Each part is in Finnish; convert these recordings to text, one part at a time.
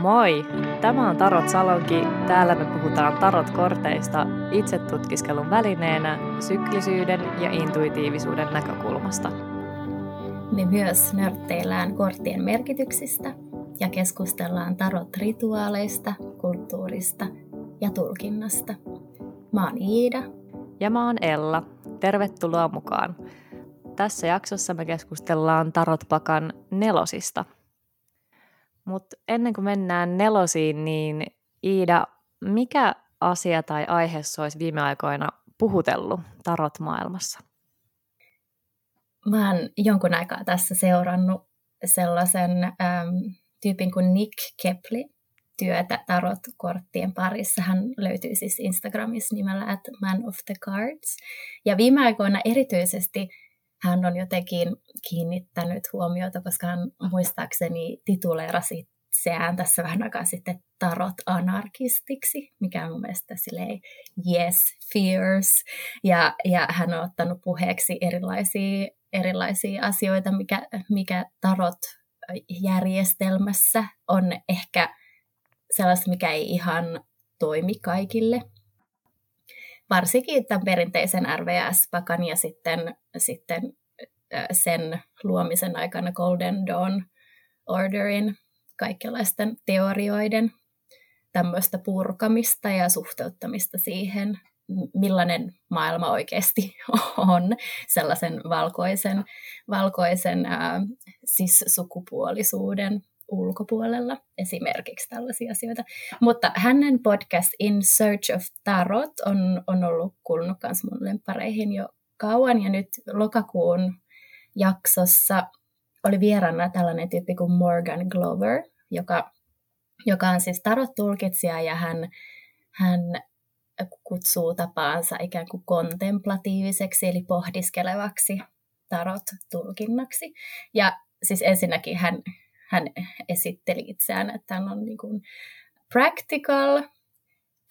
Moi! Tämä on Tarot Salonki. Täällä me puhutaan tarot-korteista itse tutkiskelun välineenä, syklisyyden ja intuitiivisuuden näkökulmasta. Me myös nörtteillään korttien merkityksistä ja keskustellaan tarot-rituaaleista, kulttuurista ja tulkinnasta. Mä oon Iida. Ja mä oon Ella. Tervetuloa mukaan. Tässä jaksossa me keskustellaan tarotpakan nelosista – mutta ennen kuin mennään nelosiin, niin Iida, mikä asia tai aihe olisi viime aikoina puhutellut tarot-maailmassa? Mä oon jonkun aikaa tässä seurannut sellaisen äm, tyypin kuin Nick Kepli työtä tarot-korttien parissa. Hän löytyy siis Instagramissa nimellä at Man of the Cards. Ja viime aikoina erityisesti hän on jotenkin kiinnittänyt huomiota, koska hän muistaakseni tituleerasi itseään tässä vähän aikaa sitten tarot anarkistiksi, mikä on mun mielestä silleen yes, fears. Ja, ja hän on ottanut puheeksi erilaisia, erilaisia asioita, mikä, mikä tarot järjestelmässä on ehkä sellaista, mikä ei ihan toimi kaikille. Varsinkin tämän perinteisen RVS-pakan ja sitten, sitten sen luomisen aikana Golden Dawn Orderin kaikenlaisten teorioiden tämmöistä purkamista ja suhteuttamista siihen, millainen maailma oikeasti on sellaisen valkoisen, valkoisen ää, siis sukupuolisuuden ulkopuolella, esimerkiksi tällaisia asioita. Mutta hänen podcast In Search of Tarot on, on ollut kuulunut myös mun lempareihin jo kauan, ja nyt lokakuun jaksossa oli vieraana tällainen tyyppi kuin Morgan Glover, joka, joka on siis tarot-tulkitsija ja hän, hän kutsuu tapaansa ikään kuin kontemplatiiviseksi eli pohdiskelevaksi tarot-tulkinnaksi. Ja siis ensinnäkin hän, hän esitteli itseään, että hän on niin kuin practical,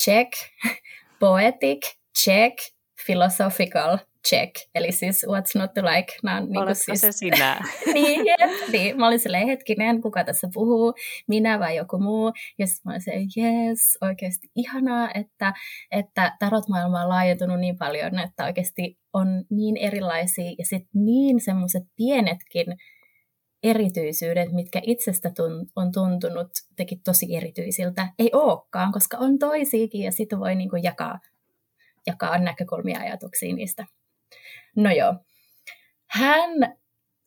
check, poetic, check, philosophical, check. Eli siis what's not to like. Nämä on niin siis... se sinä? niin, jep, niin. Mä olin silleen, hetkinen, kuka tässä puhuu, minä vai joku muu. Ja sitten mä olin silleen, yes, oikeasti ihanaa, että, että tarot-maailma on laajentunut niin paljon, että oikeasti on niin erilaisia ja sitten niin semmoiset pienetkin erityisyydet, mitkä itsestä tun, on tuntunut teki tosi erityisiltä, ei olekaan, koska on toisiakin ja sitten voi niinku jakaa, jakaa näkökulmia ajatuksia niistä. No joo. Hän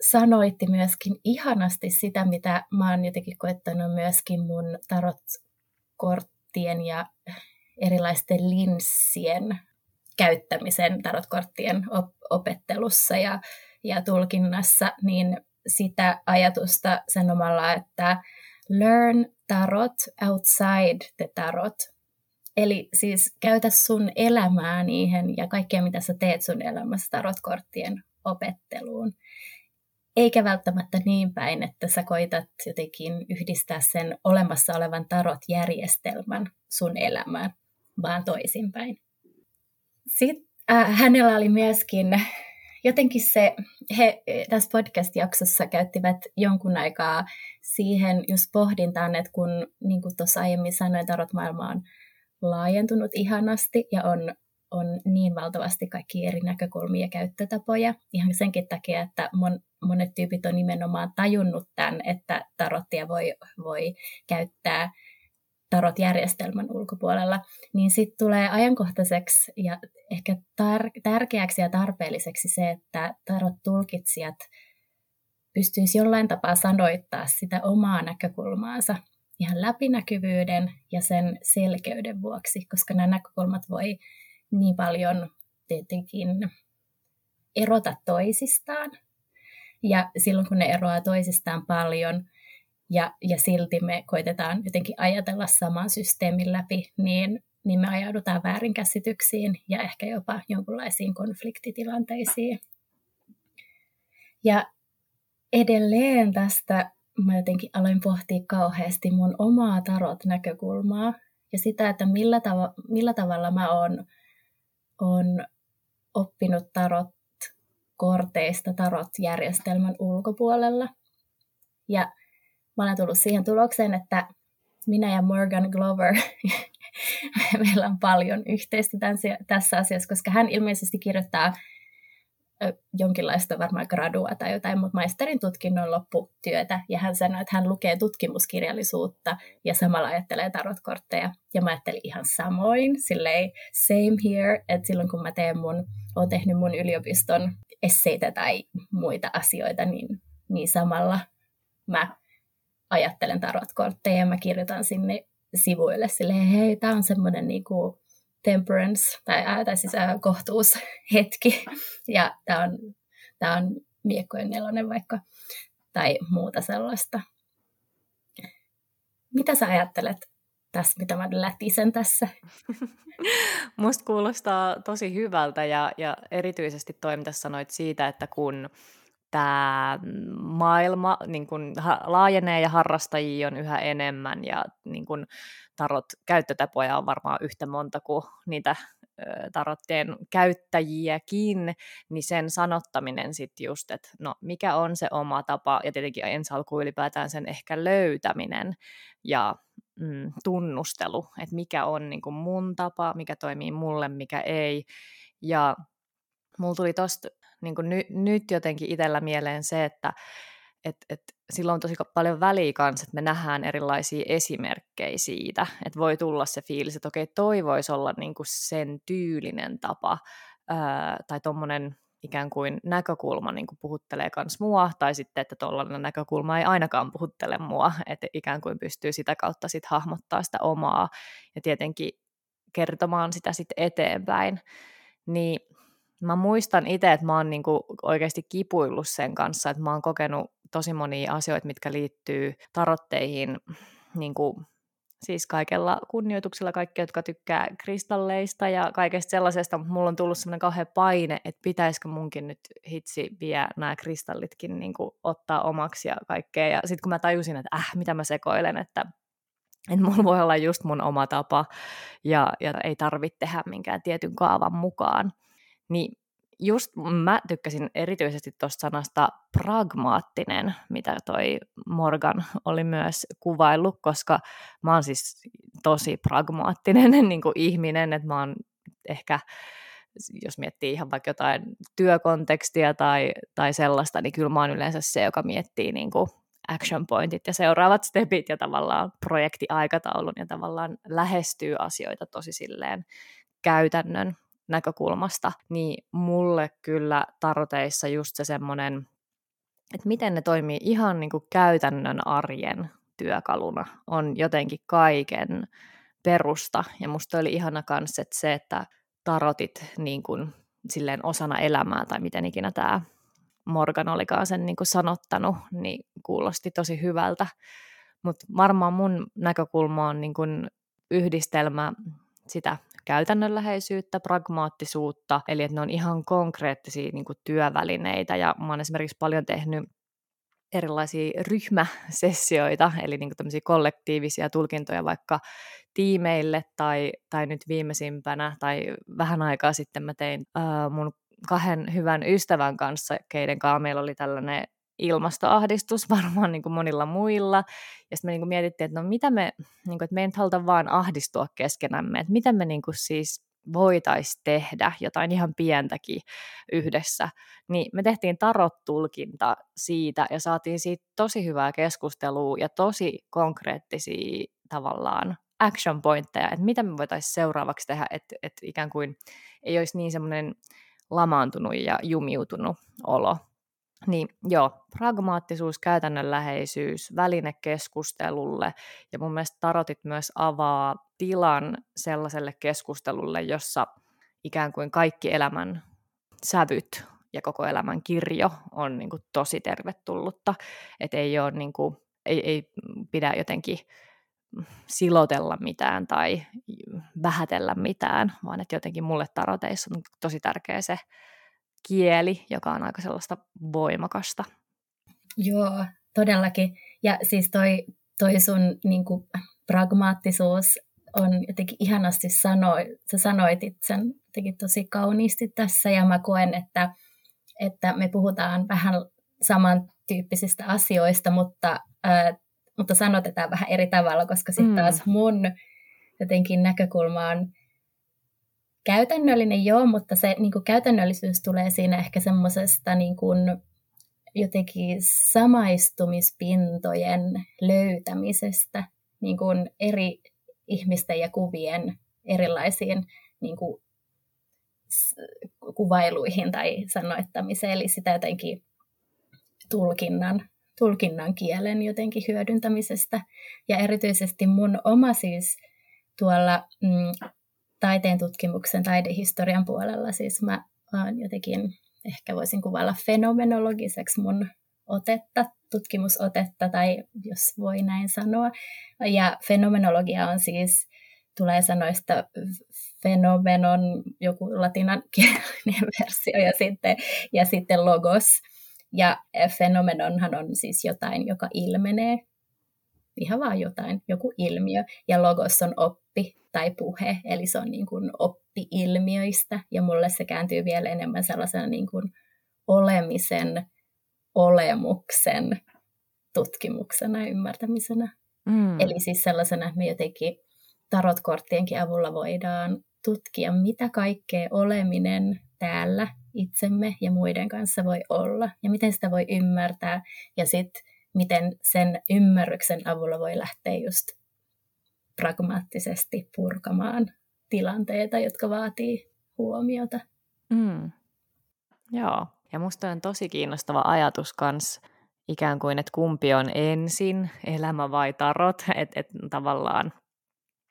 sanoitti myöskin ihanasti sitä, mitä mä oon jotenkin koettanut myöskin mun tarotkorttien ja erilaisten linssien käyttämisen tarotkorttien op- opettelussa ja, ja tulkinnassa, niin sitä ajatusta sanomalla, että learn tarot outside the tarot, Eli siis käytä sun elämää niihin ja kaikkea, mitä sä teet sun elämässä tarotkorttien opetteluun. Eikä välttämättä niin päin, että sä koitat jotenkin yhdistää sen olemassa olevan tarot-järjestelmän sun elämään, vaan toisinpäin. Sitten äh, hänellä oli myöskin jotenkin se, he tässä podcast-jaksossa käyttivät jonkun aikaa siihen just pohdintaan, että kun niin kuin tuossa aiemmin sanoin, tarot-maailma on laajentunut ihanasti ja on, on niin valtavasti kaikki eri näkökulmia ja käyttötapoja. Ihan senkin takia, että mon, monet tyypit on nimenomaan tajunnut tämän, että tarottia voi, voi käyttää tarot-järjestelmän ulkopuolella, niin sitten tulee ajankohtaiseksi ja ehkä tar- tärkeäksi ja tarpeelliseksi se, että tarot-tulkitsijat pystyisi jollain tapaa sanoittaa sitä omaa näkökulmaansa ihan läpinäkyvyyden ja sen selkeyden vuoksi, koska nämä näkökulmat voi niin paljon tietenkin erota toisistaan. Ja silloin kun ne eroaa toisistaan paljon ja, ja silti me koitetaan jotenkin ajatella saman systeemin läpi, niin, niin me ajaudutaan väärinkäsityksiin ja ehkä jopa jonkinlaisiin konfliktitilanteisiin. Ja edelleen tästä mä jotenkin aloin pohtia kauheasti mun omaa tarot-näkökulmaa ja sitä, että millä, tav- millä tavalla mä oon, oon oppinut tarot korteista tarot-järjestelmän ulkopuolella. Ja mä olen tullut siihen tulokseen, että, minä ja Morgan Glover, meillä on paljon yhteistä tässä asiassa, koska hän ilmeisesti kirjoittaa jonkinlaista varmaan gradua tai jotain, mutta maisterin tutkinnon lopputyötä. Ja hän sanoi, että hän lukee tutkimuskirjallisuutta ja samalla ajattelee tarotkortteja. Ja mä ajattelin ihan samoin, silleen same here, että silloin kun mä teen mun, oon tehnyt mun yliopiston esseitä tai muita asioita, niin, niin samalla mä ajattelen tarotkortteja ja mä kirjoitan sinne sivuille silleen, hei, tää on semmoinen niinku temperance, tai, ää, tai siis ää, kohtuushetki, ja tämä on, tää on miekkojen nelonen vaikka, tai muuta sellaista. Mitä sä ajattelet tässä, mitä mä lätisen tässä? Musta kuulostaa tosi hyvältä ja, ja erityisesti toi, mitä sanoit siitä, että kun tämä maailma niin kun, laajenee ja harrastajia on yhä enemmän ja niin kun, tarot käyttötapoja on varmaan yhtä monta kuin niitä tarottien käyttäjiäkin, niin sen sanottaminen sitten just, että no mikä on se oma tapa, ja tietenkin ensi alkuun ylipäätään sen ehkä löytäminen ja mm, tunnustelu, että mikä on niin kuin mun tapa, mikä toimii mulle, mikä ei, ja mulla tuli tosta niin kuin ny, nyt jotenkin itsellä mieleen se, että et, et sillä on tosi paljon väliä kanssa, että me nähdään erilaisia esimerkkejä siitä, että voi tulla se fiilis, että okei, toi voisi olla niin kuin sen tyylinen tapa ää, tai tuommoinen ikään kuin näkökulma niin kuin puhuttelee myös mua, tai sitten, että tuollainen näkökulma ei ainakaan puhuttele mua, että ikään kuin pystyy sitä kautta sitten hahmottaa sitä omaa ja tietenkin kertomaan sitä sitten eteenpäin. Niin mä muistan itse, että mä oon niinku oikeasti kipuillut sen kanssa, että mä oon kokenut tosi monia asioita, mitkä liittyy tarotteihin, niinku, siis kaikella kunnioituksella kaikki, jotka tykkää kristalleista ja kaikesta sellaisesta, mutta mulla on tullut semmoinen kauhean paine, että pitäisikö munkin nyt hitsi vielä nämä kristallitkin niinku ottaa omaksi ja kaikkea. Ja sitten kun mä tajusin, että äh, mitä mä sekoilen, että että mulla voi olla just mun oma tapa ja, ja ei tarvitse tehdä minkään tietyn kaavan mukaan. Niin just mä tykkäsin erityisesti tuosta sanasta pragmaattinen, mitä toi Morgan oli myös kuvaillut, koska mä oon siis tosi pragmaattinen niin kuin ihminen, että mä oon ehkä jos miettii ihan vaikka jotain työkontekstia tai, tai sellaista, niin kyllä mä oon yleensä se, joka miettii niin kuin action pointit ja seuraavat stepit ja tavallaan projektiaikataulun ja tavallaan lähestyy asioita tosi silleen käytännön näkökulmasta, niin mulle kyllä taroteissa just se semmoinen, että miten ne toimii ihan niin kuin käytännön arjen työkaluna, on jotenkin kaiken perusta. Ja musta oli ihana kanssa, että se, että tarotit niin kuin silleen osana elämää, tai miten ikinä tämä Morgan olikaan sen niin kuin sanottanut, niin kuulosti tosi hyvältä. Mutta varmaan mun näkökulma on niin kuin yhdistelmä sitä käytännönläheisyyttä, pragmaattisuutta, eli että ne on ihan konkreettisia niin kuin työvälineitä, ja mä oon esimerkiksi paljon tehnyt erilaisia ryhmäsessioita, eli niin kuin kollektiivisia tulkintoja vaikka tiimeille, tai, tai nyt viimeisimpänä, tai vähän aikaa sitten mä tein äh, mun kahden hyvän ystävän kanssa, keiden kanssa meillä oli tällainen ilmastoahdistus varmaan niin kuin monilla muilla. Ja sitten me niin kuin mietittiin, että no mitä me, niin kuin, että me ei nyt haluta vaan ahdistua keskenämme, että mitä me niin kuin siis voitaisiin tehdä jotain ihan pientäkin yhdessä, niin me tehtiin tarot-tulkinta siitä ja saatiin siitä tosi hyvää keskustelua ja tosi konkreettisia tavallaan action pointteja, että mitä me voitaisiin seuraavaksi tehdä, että, että ikään kuin ei olisi niin semmoinen lamaantunut ja jumiutunut olo, niin joo, pragmaattisuus, käytännönläheisyys, väline keskustelulle ja mun mielestä tarotit myös avaa tilan sellaiselle keskustelulle, jossa ikään kuin kaikki elämän sävyt ja koko elämän kirjo on niin kuin tosi tervetullutta, että ei, ole, niin kuin, ei, ei pidä jotenkin silotella mitään tai vähätellä mitään, vaan että jotenkin mulle taroteissa on tosi tärkeä se kieli, joka on aika sellaista voimakasta. Joo, todellakin. Ja siis toi, toi sun niin kuin, pragmaattisuus on jotenkin ihanasti sanoi, sä sanoit sen jotenkin tosi kauniisti tässä ja mä koen, että, että me puhutaan vähän samantyyppisistä asioista, mutta ää, mutta sanotetaan vähän eri tavalla, koska sitten mm. taas mun jotenkin näkökulma on käytännöllinen joo, mutta se niin kuin käytännöllisyys tulee siinä ehkä semmoisesta niin jotenkin samaistumispintojen löytämisestä niin kuin eri ihmisten ja kuvien erilaisiin niin kuin, kuvailuihin tai sanoittamiseen, eli sitä jotenkin tulkinnan, tulkinnan kielen jotenkin hyödyntämisestä. Ja erityisesti mun oma siis tuolla mm, taiteen tutkimuksen, taidehistorian puolella, siis mä oon jotenkin, ehkä voisin kuvailla fenomenologiseksi mun otetta, tutkimusotetta, tai jos voi näin sanoa. Ja fenomenologia on siis, tulee sanoista fenomenon, joku latinankielinen versio, ja sitten, ja sitten logos. Ja fenomenonhan on siis jotain, joka ilmenee, ihan vaan jotain, joku ilmiö, ja logos on oppi tai puhe, eli se on niin kuin oppi-ilmiöistä, ja mulle se kääntyy vielä enemmän sellaisena niin kuin olemisen, olemuksen tutkimuksena ja ymmärtämisenä. Mm. Eli siis sellaisena, että me jotenkin tarotkorttienkin avulla voidaan tutkia, mitä kaikkea oleminen täällä itsemme ja muiden kanssa voi olla, ja miten sitä voi ymmärtää, ja sitten miten sen ymmärryksen avulla voi lähteä just pragmaattisesti purkamaan tilanteita, jotka vaatii huomiota. Mm. Joo, ja musta on tosi kiinnostava ajatus kans ikään kuin, että kumpi on ensin, elämä vai tarot, että et tavallaan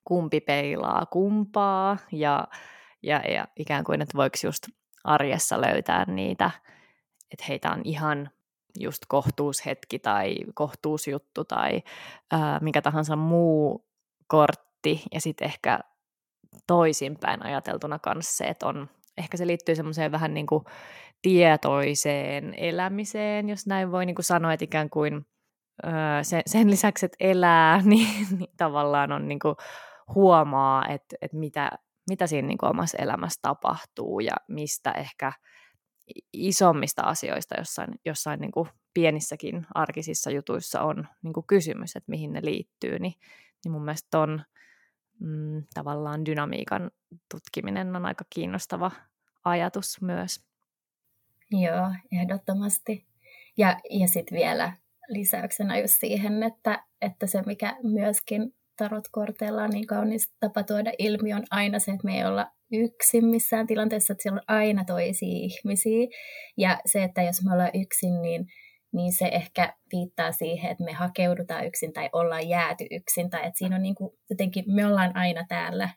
kumpi peilaa kumpaa ja, ja, ja ikään kuin, että voiko just arjessa löytää niitä, että heitä on ihan just kohtuushetki tai kohtuusjuttu tai ää, mikä tahansa muu kortti ja sitten ehkä toisinpäin ajateltuna kanssa se, että on, ehkä se liittyy semmoiseen vähän niin kuin tietoiseen elämiseen, jos näin voi niin kuin sanoa, että ikään kuin sen, sen lisäksi, että elää, niin, niin tavallaan on niin kuin huomaa, että, että mitä, mitä siinä niin kuin omassa elämässä tapahtuu ja mistä ehkä isommista asioista jossain, jossain niin kuin pienissäkin arkisissa jutuissa on niin kuin kysymys, että mihin ne liittyy, niin, niin mun mielestä ton mm, tavallaan dynamiikan tutkiminen on aika kiinnostava ajatus myös. Joo, ehdottomasti. Ja, ja sitten vielä lisäyksenä just siihen, että, että se mikä myöskin tarotkorteilla on niin kaunis tapa tuoda ilmi on aina se, että me ei olla yksin missään tilanteessa, että siellä on aina toisia ihmisiä. Ja se, että jos me ollaan yksin, niin, niin se ehkä viittaa siihen, että me hakeudutaan yksin tai ollaan jääty yksin. Tai että siinä on niin kuin, jotenkin, me ollaan aina täällä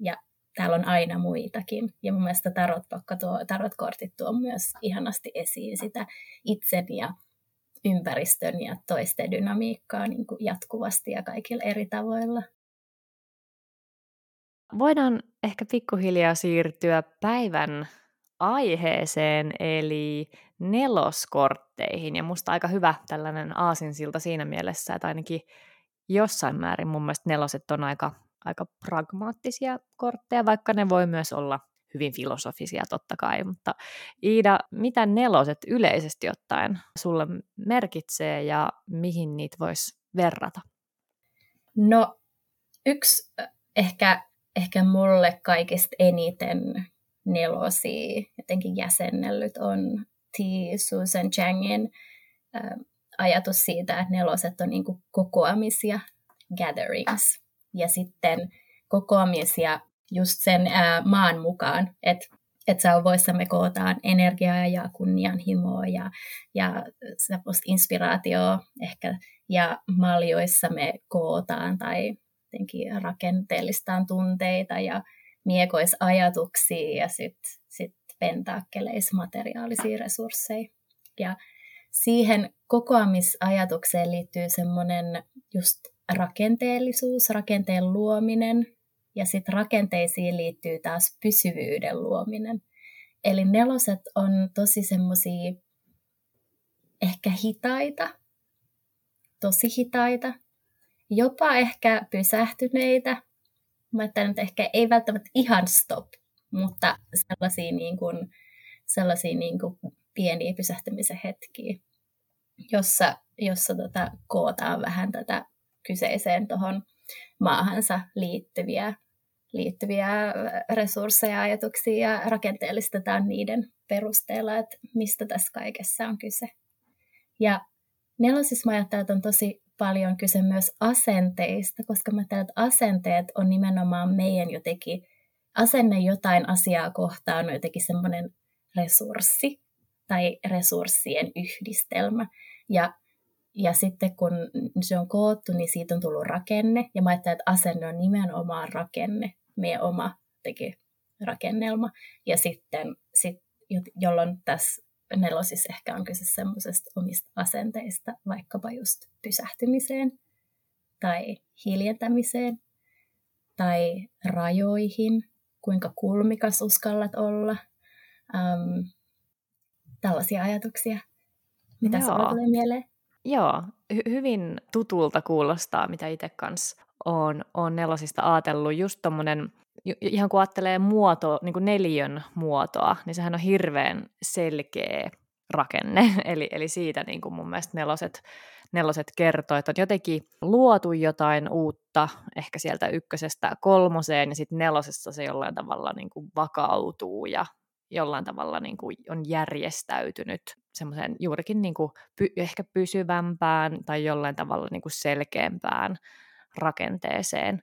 ja täällä on aina muitakin. Ja mun mielestä tarotpakka tuo, tarotkortit tuo myös ihanasti esiin sitä itsen ja ympäristön ja toisten dynamiikkaa niin kuin jatkuvasti ja kaikilla eri tavoilla. Voidaan ehkä pikkuhiljaa siirtyä päivän aiheeseen, eli neloskortteihin. Ja musta aika hyvä tällainen aasinsilta siinä mielessä, että ainakin jossain määrin mun mielestä neloset on aika, aika pragmaattisia kortteja, vaikka ne voi myös olla hyvin filosofisia totta kai. Mutta Iida, mitä neloset yleisesti ottaen sulle merkitsee ja mihin niitä voisi verrata? No yksi ehkä, ehkä mulle kaikista eniten nelosia jotenkin jäsennellyt on T. Susan Changin äh, ajatus siitä, että neloset on niin kokoamisia, gatherings, ja sitten kokoamisia just sen ää, maan mukaan, että että sauvoissamme kootaan energiaa ja kunnianhimoa ja, ja inspiraatioa ehkä, ja maljoissa me kootaan tai jotenkin rakenteellistaan tunteita ja miekoisajatuksia ja sitten sit pentaakkeleissa materiaalisia resursseja. Ja siihen kokoamisajatukseen liittyy semmoinen just rakenteellisuus, rakenteen luominen, ja sitten rakenteisiin liittyy taas pysyvyyden luominen. Eli neloset on tosi semmoisia ehkä hitaita, tosi hitaita, jopa ehkä pysähtyneitä. Mä ajattelen, että ehkä ei välttämättä ihan stop, mutta sellaisia, niin kuin, sellaisia niin kuin pieniä pysähtymisen hetkiä, jossa jossa tota, kootaan vähän tätä kyseiseen tuohon maahansa liittyviä, liittyviä resursseja, ajatuksia ja rakenteellistetaan niiden perusteella, että mistä tässä kaikessa on kyse. Ja nelosissa mä ajattelen, että on tosi paljon kyse myös asenteista, koska mä ajattelen, että asenteet on nimenomaan meidän jotenkin, asenne jotain asiaa kohtaan on jotenkin semmoinen resurssi tai resurssien yhdistelmä. Ja, ja sitten kun se on koottu, niin siitä on tullut rakenne. Ja mä ajattelen, että asenne on nimenomaan rakenne, meidän oma teki rakennelma. Ja sitten, sit, jolloin tässä nelosissa ehkä on kyse semmoisesta omista asenteista, vaikkapa just pysähtymiseen tai hiljentämiseen tai rajoihin, kuinka kulmikas uskallat olla. Ähm, tällaisia ajatuksia. Mitä sinulle tulee mieleen? Joo, hy- hyvin tutulta kuulostaa, mitä itse kanssa on, on nelosista ajatellut. Just tommonen, ihan kun ajattelee muoto, niin kuin neljön muotoa, niin sehän on hirveän selkeä rakenne. Eli, eli siitä niin kuin mun mielestä neloset, neloset kertoo, että on jotenkin luotu jotain uutta, ehkä sieltä ykkösestä kolmoseen, ja sitten nelosessa se jollain tavalla niin kuin vakautuu ja jollain tavalla niin kuin on järjestäytynyt semmoiseen juurikin niin kuin py, ehkä pysyvämpään tai jollain tavalla niin kuin selkeämpään rakenteeseen.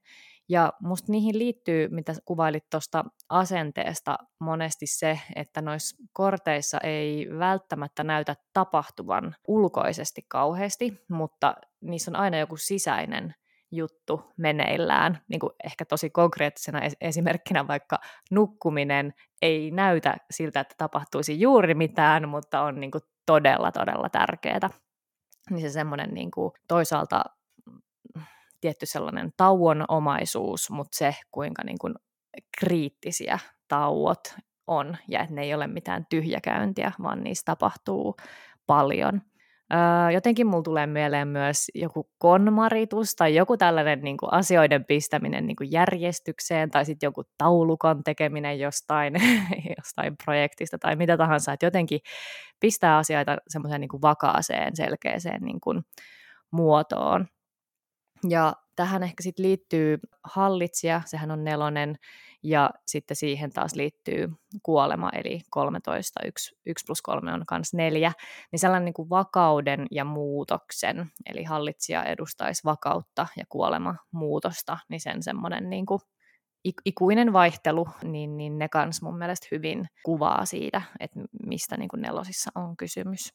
Ja musta niihin liittyy, mitä kuvailit tuosta asenteesta, monesti se, että noissa korteissa ei välttämättä näytä tapahtuvan ulkoisesti kauheasti, mutta niissä on aina joku sisäinen juttu meneillään. Niin kuin ehkä tosi konkreettisena esimerkkinä vaikka nukkuminen ei näytä siltä, että tapahtuisi juuri mitään, mutta on niin kuin todella, todella tärkeää. Niin se semmoinen niin toisaalta tietty sellainen tauonomaisuus, mutta se, kuinka niin kuin kriittisiä tauot on, ja että ne ei ole mitään tyhjäkäyntiä, vaan niissä tapahtuu paljon – jotenkin mulla tulee mieleen myös joku konmaritus tai joku tällainen niin kuin asioiden pistäminen niin kuin järjestykseen tai sitten joku taulukon tekeminen jostain, jostain projektista tai mitä tahansa, että jotenkin pistää asioita semmoiseen niin vakaaseen, selkeäseen niin kuin muotoon. Ja tähän ehkä sitten liittyy hallitsija, sehän on nelonen, ja sitten siihen taas liittyy kuolema, eli 13, 1, 1 plus 3 on myös 4, niin sellainen niin kuin vakauden ja muutoksen, eli hallitsija edustaisi vakautta ja kuolema muutosta, niin sen semmoinen niin kuin ikuinen vaihtelu, niin, niin ne kans mun mielestä hyvin kuvaa siitä, että mistä niin kuin nelosissa on kysymys.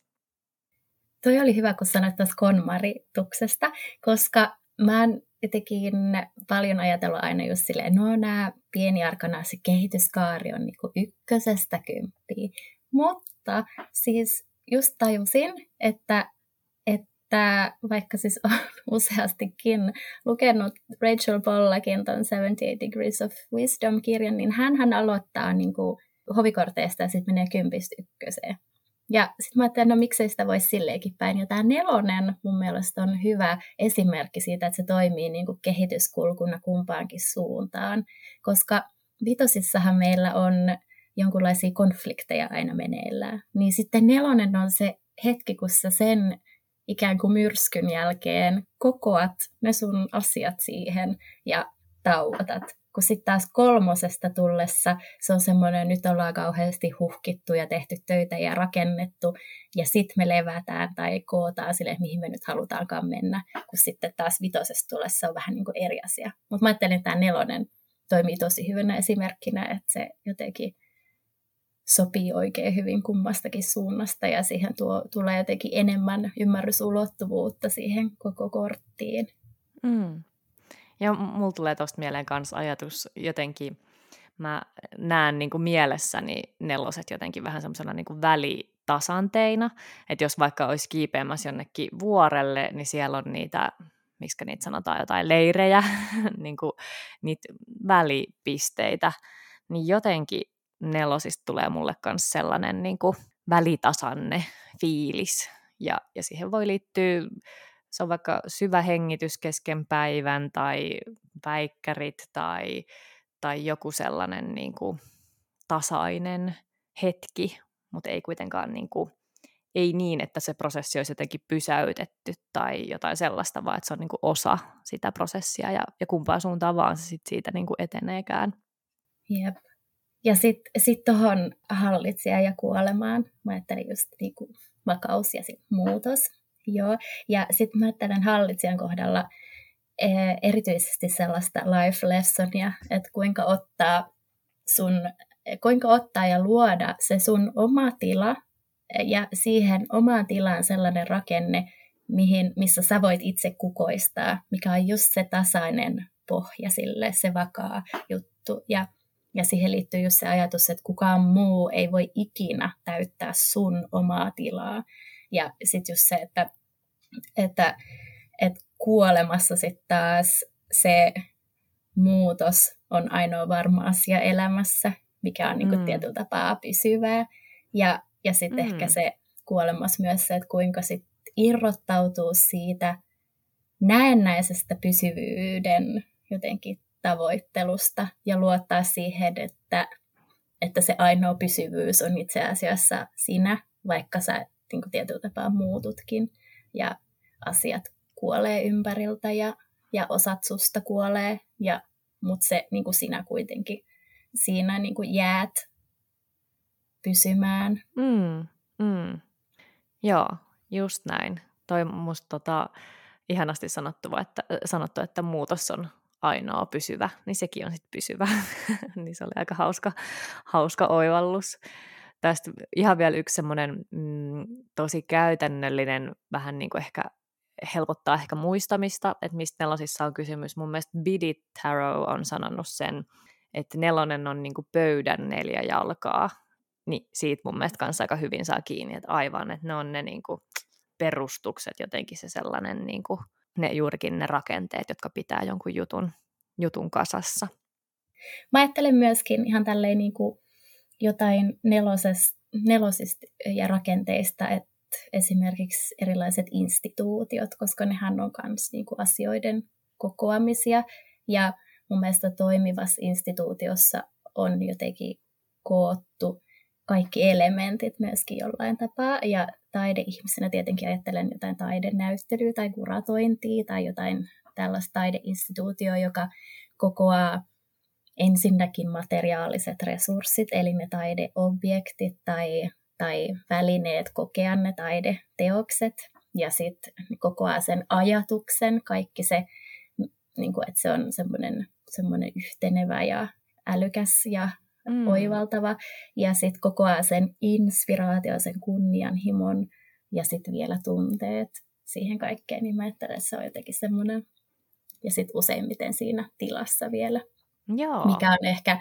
Toi oli hyvä, kun sanoit tuosta konmarituksesta, koska mä oon jotenkin paljon ajatellut aina just silleen, no nämä pieni arkana se kehityskaari on niinku ykkösestä kymppiä. Mutta siis just tajusin, että, että vaikka siis on useastikin lukenut Rachel Pollakin ton 78 Degrees of Wisdom-kirjan, niin hän aloittaa niinku hovikorteista ja sitten menee kympistä ykköseen. Ja sitten mä ajattelin, no miksei sitä voisi silleenkin päin. Ja tämä nelonen mun mielestä on hyvä esimerkki siitä, että se toimii niin kuin kehityskulkuna kumpaankin suuntaan. Koska vitosissahan meillä on jonkinlaisia konflikteja aina meneillään. Niin sitten nelonen on se hetki, kun sä sen ikään kuin myrskyn jälkeen kokoat ne sun asiat siihen ja tauotat kun sitten taas kolmosesta tullessa se on semmoinen, nyt ollaan kauheasti huhkittu ja tehty töitä ja rakennettu, ja sitten me levätään tai kootaan sille, mihin me nyt halutaankaan mennä, kun sitten taas vitosesta tullessa on vähän niin kuin eri asia. Mutta mä ajattelin, että tämä nelonen toimii tosi hyvänä esimerkkinä, että se jotenkin sopii oikein hyvin kummastakin suunnasta ja siihen tuo, tulee jotenkin enemmän ymmärrysulottuvuutta siihen koko korttiin. Mm. Ja mulla tulee tuosta mieleen kanssa ajatus jotenkin, mä näen niin kuin mielessäni neloset jotenkin vähän semmoisena niin kuin välitasanteina, että jos vaikka olisi kiipeämässä jonnekin vuorelle, niin siellä on niitä, miksi niitä sanotaan, jotain leirejä, niin kuin niitä välipisteitä, niin jotenkin nelosista tulee mulle myös sellainen niin kuin välitasanne fiilis, ja, ja siihen voi liittyä se on vaikka syvä hengitys kesken päivän tai päikkärit tai, tai joku sellainen niin kuin tasainen hetki, mutta ei kuitenkaan niin kuin ei niin, että se prosessi olisi jotenkin pysäytetty tai jotain sellaista, vaan että se on niin kuin osa sitä prosessia ja, ja kumpaan suuntaan vaan se sit siitä niin kuin eteneekään. Jep. Ja sitten sit tuohon hallitsija ja kuolemaan, mä ajattelin just niin kuin vakaus ja sit muutos. Joo. Ja sitten mä ajattelen hallitsijan kohdalla e, erityisesti sellaista life lessonia, että kuinka ottaa sun, kuinka ottaa ja luoda se sun oma tila ja siihen omaan tilaan sellainen rakenne, mihin, missä sä voit itse kukoistaa, mikä on just se tasainen pohja sille, se vakaa juttu. Ja, ja siihen liittyy just se ajatus, että kukaan muu ei voi ikinä täyttää sun omaa tilaa. Ja sitten just se, että, että, että kuolemassa sitten taas se muutos on ainoa varma asia elämässä, mikä on niin kuin mm. tietyllä tapaa pysyvää. Ja ja sitten mm. ehkä se kuolemas myös se, että kuinka sit irrottautuu siitä näennäisestä pysyvyyden jotenkin tavoittelusta ja luottaa siihen, että, että se ainoa pysyvyys on itse asiassa sinä, vaikka sä niin kuin tietyllä tapaa muututkin ja asiat kuolee ympäriltä ja, ja osat susta kuolee, ja, mutta se niin kuin sinä kuitenkin siinä niin kuin jäät pysymään. Mm, mm. Joo, just näin. Toi musta tota, ihanasti sanottu, että, sanottu, että muutos on ainoa pysyvä, niin sekin on sitten pysyvä. niin se oli aika hauska, hauska oivallus. Tästä ihan vielä yksi semmoinen mm, tosi käytännöllinen, vähän niin kuin ehkä helpottaa ehkä muistamista, että mistä nelosissa on kysymys. Mun mielestä Biddy Tarot on sanonut sen, että nelonen on niin kuin pöydän neljä jalkaa, niin siitä mun mielestä kanssa aika hyvin saa kiinni, että aivan, että ne on ne niin kuin perustukset, jotenkin se sellainen, niin kuin, ne juurikin ne rakenteet, jotka pitää jonkun jutun, jutun kasassa. Mä ajattelen myöskin ihan tälleen niin kuin jotain nelosesta, nelosista ja rakenteista, että esimerkiksi erilaiset instituutiot, koska nehän on myös niin kuin asioiden kokoamisia. Ja mun mielestä toimivassa instituutiossa on jotenkin koottu kaikki elementit myöskin jollain tapaa. Ja taideihmisenä tietenkin ajattelen jotain taidenäyttelyä tai kuratointia tai jotain tällaista taideinstituutioa, joka kokoaa ensinnäkin materiaaliset resurssit, eli ne taideobjektit tai, tai välineet kokea ne taideteokset, ja sitten kokoaa sen ajatuksen, kaikki se, niin kuin, että se on semmoinen, semmoinen yhtenevä ja älykäs ja mm. oivaltava. Ja sitten kokoaa sen inspiraatio, sen kunnianhimon ja sitten vielä tunteet siihen kaikkeen. Niin mä ajattelen, että se on jotenkin semmoinen, ja sitten useimmiten siinä tilassa vielä. Joo. Mikä on ehkä,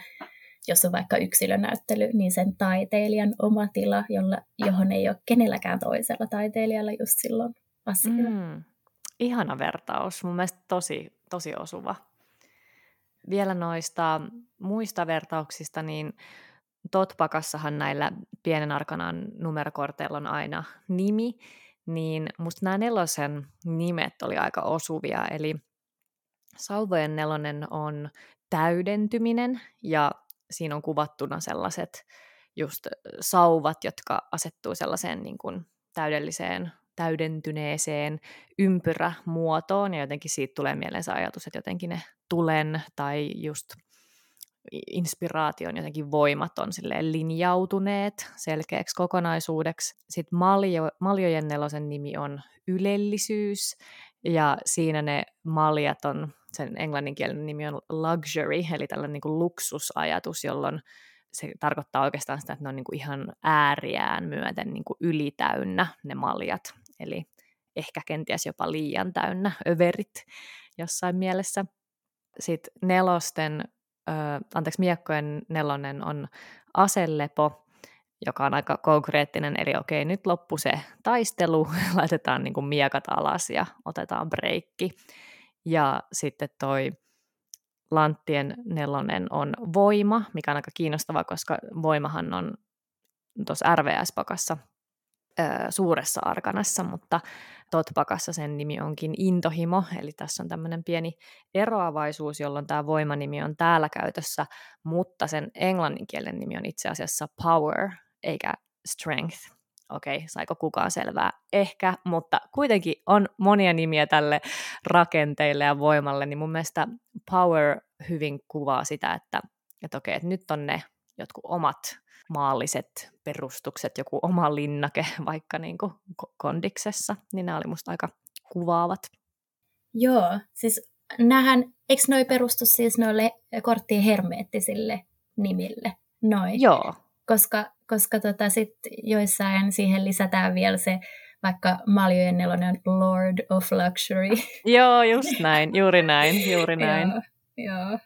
jos on vaikka yksilönäyttely, niin sen taiteilijan oma tila, jolla, johon ei ole kenelläkään toisella taiteilijalla just silloin asia. Mm. Ihana vertaus, mun mielestä tosi, tosi osuva vielä noista muista vertauksista, niin Totpakassahan näillä pienen arkanaan numerokorteilla on aina nimi, niin musta nämä nelosen nimet oli aika osuvia, eli Sauvojen nelonen on täydentyminen ja siinä on kuvattuna sellaiset just sauvat, jotka asettuu sellaiseen niin kuin täydelliseen täydentyneeseen ympyrämuotoon ja jotenkin siitä tulee mieleen se ajatus, että jotenkin ne tulen tai just inspiraation jotenkin voimat on silleen linjautuneet selkeäksi kokonaisuudeksi. Sitten maljo, maljojen nelosen nimi on ylellisyys, ja siinä ne maljat on, sen englanninkielinen nimi on luxury, eli tällainen niin kuin luksusajatus, jolloin se tarkoittaa oikeastaan sitä, että ne on niin kuin ihan ääriään myöten niin kuin ylitäynnä ne maljat, eli ehkä kenties jopa liian täynnä överit jossain mielessä. Sitten nelosten, äh, anteeksi, miekkojen nelonen on aselepo, joka on aika konkreettinen, eli okei, nyt loppu se taistelu, laitetaan niin kuin miekat alas ja otetaan breikki. Ja sitten toi Lanttien nelonen on voima, mikä on aika kiinnostava, koska voimahan on tuossa RVS-pakassa suuressa arkanassa, mutta Totpakassa sen nimi onkin intohimo, eli tässä on tämmöinen pieni eroavaisuus, jolloin tämä voimanimi on täällä käytössä, mutta sen englanninkielen nimi on itse asiassa power eikä strength, okei, saiko kukaan selvää? Ehkä, mutta kuitenkin on monia nimiä tälle rakenteille ja voimalle, niin mun mielestä Power hyvin kuvaa sitä, että, että okei, että nyt on ne jotkut omat maalliset perustukset, joku oma linnake vaikka niin kuin kondiksessa, niin nämä oli musta aika kuvaavat. Joo, siis nähän, eikö noi perustu siis noille korttien hermeettisille nimille? Noin. Joo. Koska, koska tota sit joissain siihen lisätään vielä se, vaikka Maljojen nelonen on Lord of Luxury. Joo, just näin, juuri näin, juuri näin. joo,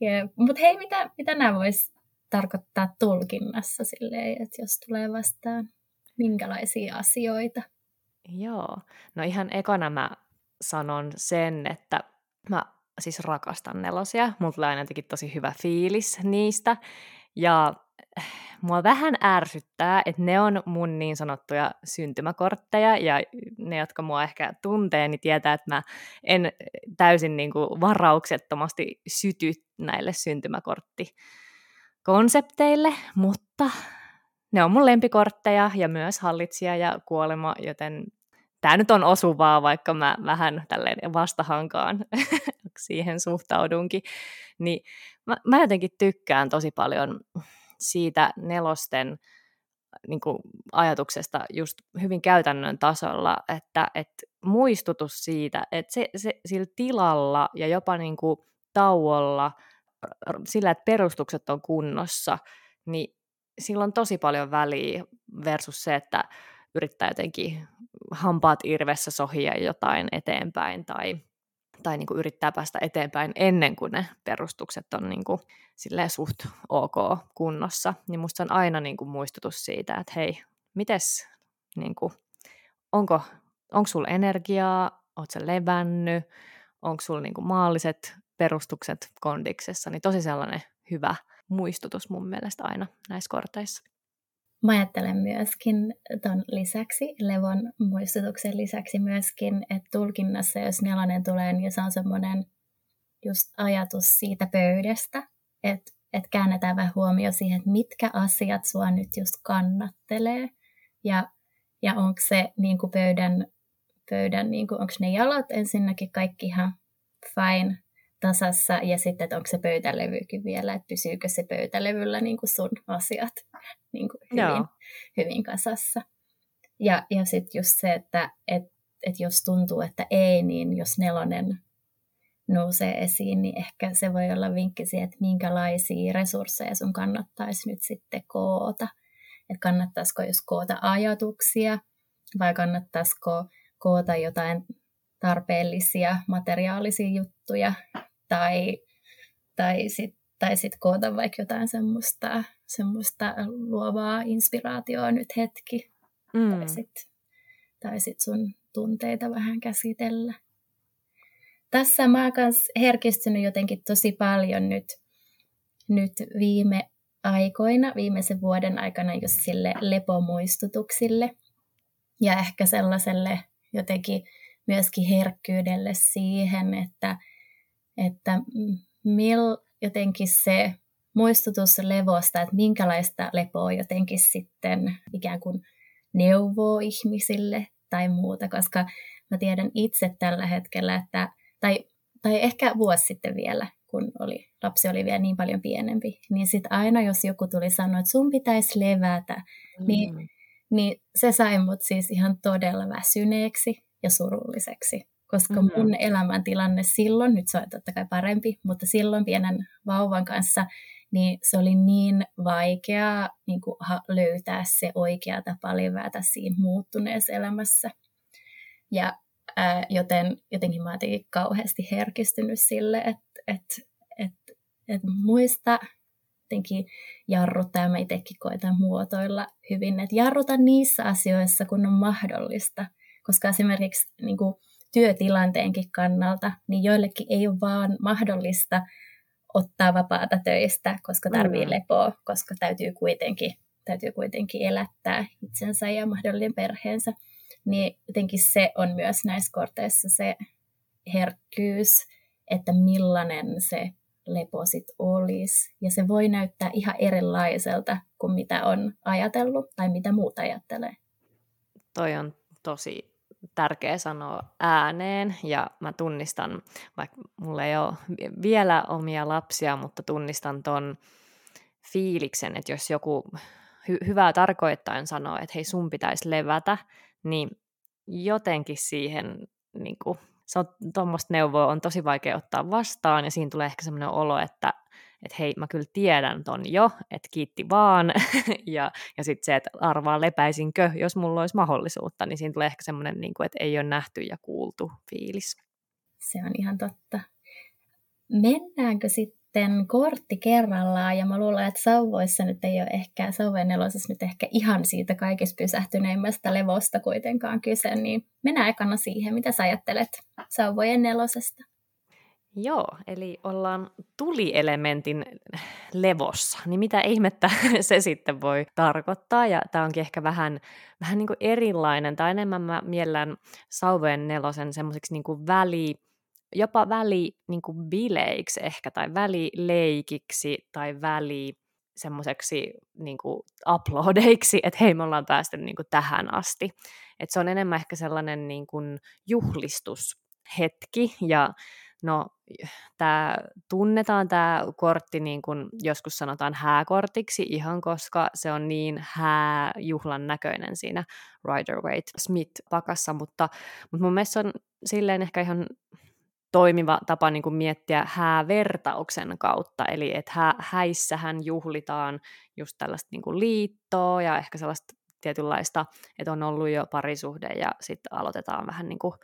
joo. Mutta hei, mitä, mitä nämä vois tarkoittaa tulkinnassa silleen, että jos tulee vastaan minkälaisia asioita? Joo, no ihan ekana mä sanon sen, että mä siis rakastan nelosia. Mulla tulee aina jotenkin tosi hyvä fiilis niistä. Ja mua vähän ärsyttää, että ne on mun niin sanottuja syntymäkortteja, ja ne, jotka mua ehkä tuntee, niin tietää, että mä en täysin niin kuin varauksettomasti syty näille syntymäkorttikonsepteille, mutta ne on mun lempikortteja ja myös hallitsija ja kuolema, joten tämä nyt on osuvaa, vaikka mä vähän tälleen vastahankaan siihen suhtaudunkin, niin mä, mä jotenkin tykkään tosi paljon siitä nelosten niin kuin ajatuksesta just hyvin käytännön tasolla, että, että muistutus siitä, että se, se, sillä tilalla ja jopa niin kuin tauolla, sillä, että perustukset on kunnossa, niin sillä on tosi paljon väliä versus se, että yrittää jotenkin hampaat irvessä sohia jotain eteenpäin tai, tai niin kuin yrittää päästä eteenpäin ennen kuin ne perustukset on niin kuin suht ok kunnossa. Niin musta on aina niin kuin muistutus siitä, että hei, mites, niin kuin, onko, onko sulla energiaa, oot sä levännyt, onko sulla niin kuin maalliset perustukset kondiksessa, niin tosi sellainen hyvä muistutus mun mielestä aina näissä korteissa. Mä ajattelen myöskin ton lisäksi, Levon muistutuksen lisäksi myöskin, että tulkinnassa, jos nelonen tulee, niin se on semmoinen just ajatus siitä pöydästä, että, että käännetään vähän huomio siihen, että mitkä asiat sua nyt just kannattelee. Ja, ja onko se niin kuin pöydän, pöydän niin kuin, onko ne jalat ensinnäkin kaikki ihan fine, tasassa ja sitten, että onko se pöytälevykin vielä, että pysyykö se pöytälevyllä niin kuin sun asiat niin kuin hyvin, hyvin kasassa. Ja, ja sitten just se, että et, et jos tuntuu, että ei, niin jos nelonen nousee esiin, niin ehkä se voi olla vinkki siihen, että minkälaisia resursseja sun kannattaisi nyt sitten koota. Että kannattaisiko jos koota ajatuksia vai kannattaisiko koota jotain tarpeellisia materiaalisia juttuja tai, tai sitten tai sit koota vaikka jotain semmoista, semmoista luovaa inspiraatioa nyt hetki. Mm. Tai sitten tai sit sun tunteita vähän käsitellä. Tässä mä oon herkistynyt jotenkin tosi paljon nyt, nyt viime aikoina, viimeisen vuoden aikana just sille lepomuistutuksille ja ehkä sellaiselle jotenkin myöskin herkkyydelle siihen, että – että mil jotenkin se muistutus levosta, että minkälaista lepoa jotenkin sitten ikään kuin neuvoo ihmisille tai muuta, koska mä tiedän itse tällä hetkellä, että, tai, tai ehkä vuosi sitten vielä, kun oli, lapsi oli vielä niin paljon pienempi, niin sitten aina jos joku tuli sanoa, että sun pitäisi levätä, niin, mm. niin, niin se sai mut siis ihan todella väsyneeksi ja surulliseksi koska mm-hmm. mun elämäntilanne silloin, nyt se on totta kai parempi, mutta silloin pienen vauvan kanssa, niin se oli niin vaikeaa niin kuin löytää se oikea tapa levätä siinä muuttuneessa elämässä. Ja ää, joten jotenkin mä oon kauheasti herkistynyt sille, että et, et, et muista jotenkin jarruttaa, ja mä itsekin koitan muotoilla hyvin, että jarruta niissä asioissa, kun on mahdollista. Koska esimerkiksi niin kuin, työtilanteenkin kannalta, niin joillekin ei ole vaan mahdollista ottaa vapaata töistä, koska tarvii mm. lepoa, koska täytyy kuitenkin, täytyy kuitenkin elättää itsensä ja mahdollinen perheensä. Niin jotenkin se on myös näissä korteissa se herkkyys, että millainen se lepo sit olisi. Ja se voi näyttää ihan erilaiselta kuin mitä on ajatellut tai mitä muut ajattelee. toi on tosi tärkeä sanoa ääneen. Ja mä tunnistan, vaikka mulla ei ole vielä omia lapsia, mutta tunnistan ton fiiliksen, että jos joku hy- hyvää tarkoittaen sanoo, että hei sun pitäisi levätä, niin jotenkin siihen niin kuin, se on, tuommoista neuvoa on tosi vaikea ottaa vastaan ja siinä tulee ehkä semmoinen olo, että että hei, mä kyllä tiedän ton jo, että kiitti vaan, ja, ja sitten se, että arvaa lepäisinkö, jos mulla olisi mahdollisuutta, niin siinä tulee ehkä semmoinen, niin kuin, että ei ole nähty ja kuultu fiilis. Se on ihan totta. Mennäänkö sitten kortti kerrallaan, ja mä luulen, että sauvoissa nyt ei ole ehkä, sauvojen nelosessa nyt ehkä ihan siitä kaikista pysähtyneimmästä levosta kuitenkaan kyse, niin mennään ekana siihen, mitä sä ajattelet sauvojen nelosesta? Joo, eli ollaan tulielementin levossa. Niin mitä ihmettä se sitten voi tarkoittaa? Ja tämä onkin ehkä vähän, vähän niin kuin erilainen, tai enemmän mä miellän sauvojen nelosen semmoiseksi niin väli, jopa väli niin kuin bileiksi ehkä, tai välileikiksi, tai väli semmoiseksi niin uploadeiksi, että hei, me ollaan päästy niin kuin tähän asti. Et se on enemmän ehkä sellainen niin kuin juhlistushetki, ja No, tämä tunnetaan tämä kortti niin kuin joskus sanotaan hääkortiksi ihan, koska se on niin hääjuhlan näköinen siinä Rider Waite Smith-pakassa, mutta, mutta mun mielestä se on silleen ehkä ihan toimiva tapa niin kuin miettiä häävertauksen kautta, eli että hä, häissähän juhlitaan just tällaista niin kuin liittoa ja ehkä sellaista tietynlaista, että on ollut jo parisuhde ja sitten aloitetaan vähän niin kuin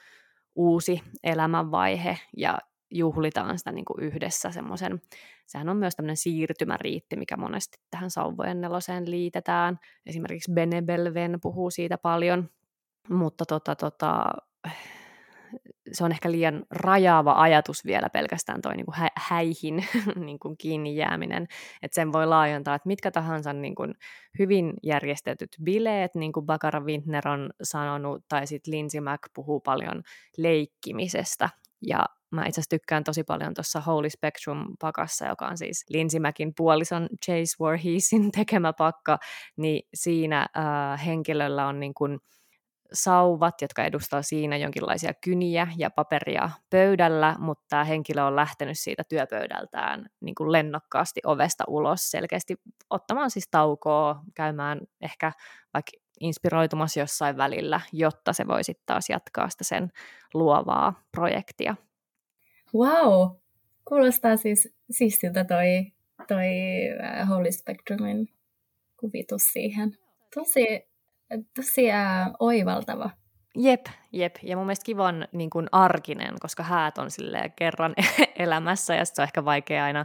uusi elämänvaihe ja juhlitaan sitä niin kuin yhdessä semmoisen, sehän on myös tämmöinen siirtymäriitti, mikä monesti tähän sauvojen neloseen liitetään. Esimerkiksi Bene Belven puhuu siitä paljon, mutta tota, tota, se on ehkä liian rajaava ajatus vielä pelkästään toi niin kuin hä- häihin niin kuin kiinni jääminen, että sen voi laajentaa, että mitkä tahansa niin kuin hyvin järjestetyt bileet, niin kuin Bakara Wintner on sanonut, tai sitten Lindsay Mack puhuu paljon leikkimisestä, ja mä itse asiassa tykkään tosi paljon tuossa Holy Spectrum-pakassa, joka on siis Lindsay Mackin puolison Chase Warheesin tekemä pakka, niin siinä äh, henkilöllä on niin kuin sauvat, jotka edustaa siinä jonkinlaisia kyniä ja paperia pöydällä, mutta tämä henkilö on lähtenyt siitä työpöydältään niin kuin lennokkaasti ovesta ulos selkeästi ottamaan siis taukoa, käymään ehkä vaikka inspiroitumassa jossain välillä, jotta se voi sitten taas jatkaa sitä sen luovaa projektia. Wow! Kuulostaa siis siistiltä toi, toi äh, Holy Spectrumin kuvitus siihen. Tosi, tosi uh, oivaltava. Jep, jep. Ja mun mielestä kivan niin kuin arkinen, koska häät on kerran elämässä ja se on ehkä vaikea aina,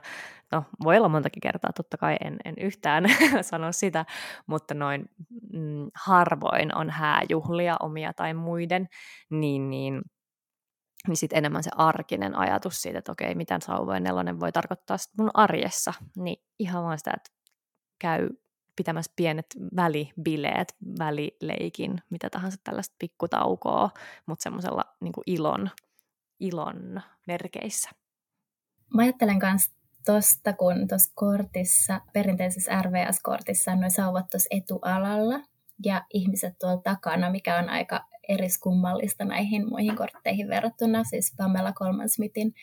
no voi olla montakin kertaa, totta kai en, en yhtään sano sitä, mutta noin mm, harvoin on hääjuhlia omia tai muiden, niin, niin niin sitten enemmän se arkinen ajatus siitä, että okei, mitä sauvojen nelonen voi tarkoittaa mun arjessa, niin ihan vaan sitä, että käy pitämässä pienet välibileet, välileikin, mitä tahansa tällaista pikkutaukoa, mutta semmoisella niin ilon, ilon merkeissä. Mä ajattelen myös tuosta, kun tuossa kortissa, perinteisessä RVS-kortissa on noin sauvat tuossa etualalla ja ihmiset tuolla takana, mikä on aika eriskummallista näihin muihin kortteihin verrattuna, siis Pamela Colman-Smithin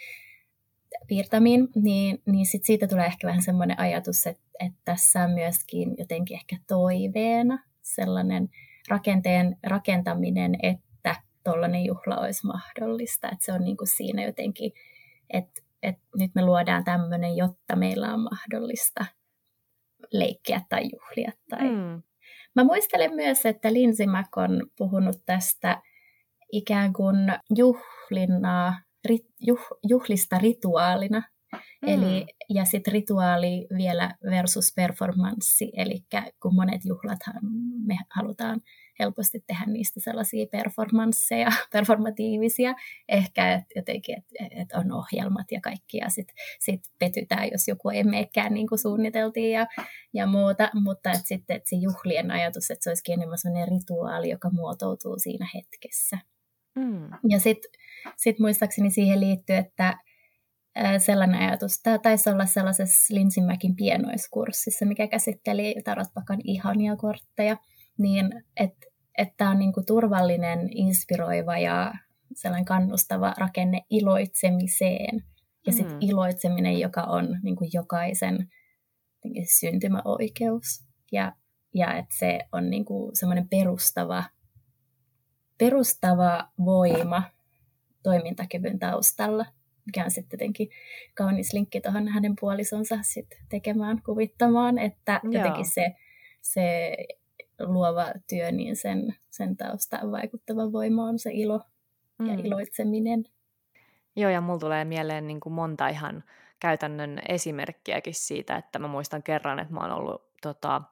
piirtämiin, niin, niin sit siitä tulee ehkä vähän semmoinen ajatus, että, että tässä on myöskin jotenkin ehkä toiveena sellainen rakenteen rakentaminen, että tuollainen juhla olisi mahdollista, että se on niin kuin siinä jotenkin, että, että nyt me luodaan tämmöinen, jotta meillä on mahdollista leikkiä tai juhlia tai mm. Mä muistelen myös, että Lindsay Mack on puhunut tästä ikään kuin juhlinaa, rit, juh, juhlista rituaalina. Mm. Eli, ja sitten rituaali vielä versus performanssi, eli kun monet juhlathan me halutaan helposti tehdä niistä sellaisia performansseja, performatiivisia, ehkä et jotenkin, että et on ohjelmat ja kaikki, ja sitten sit petytään, jos joku ei meekään niin kuin suunniteltiin ja, ja muuta, mutta et sitten et se juhlien ajatus, että se olisikin enemmän sellainen rituaali, joka muotoutuu siinä hetkessä. Mm. Ja sitten sit muistaakseni siihen liittyy, että sellainen ajatus. Tämä taisi olla sellaisessa Linsinmäkin pienoiskurssissa, mikä käsitteli tarotpakan ihania kortteja, niin että että on niin kuin turvallinen, inspiroiva ja sellainen kannustava rakenne iloitsemiseen. Ja sitten mm. iloitseminen, joka on niin kuin jokaisen syntymäoikeus. Ja, ja että se on niin kuin semmoinen perustava, perustava voima toimintakyvyn taustalla, mikä on sitten jotenkin kaunis linkki tuohon hänen puolisonsa sit tekemään, kuvittamaan, että Joo. jotenkin se, se luova työ, niin sen, sen taustaan vaikuttava voima on se ilo mm. ja iloitseminen. Joo, ja mulla tulee mieleen niin kuin monta ihan käytännön esimerkkiäkin siitä, että mä muistan kerran, että mä oon ollut tota,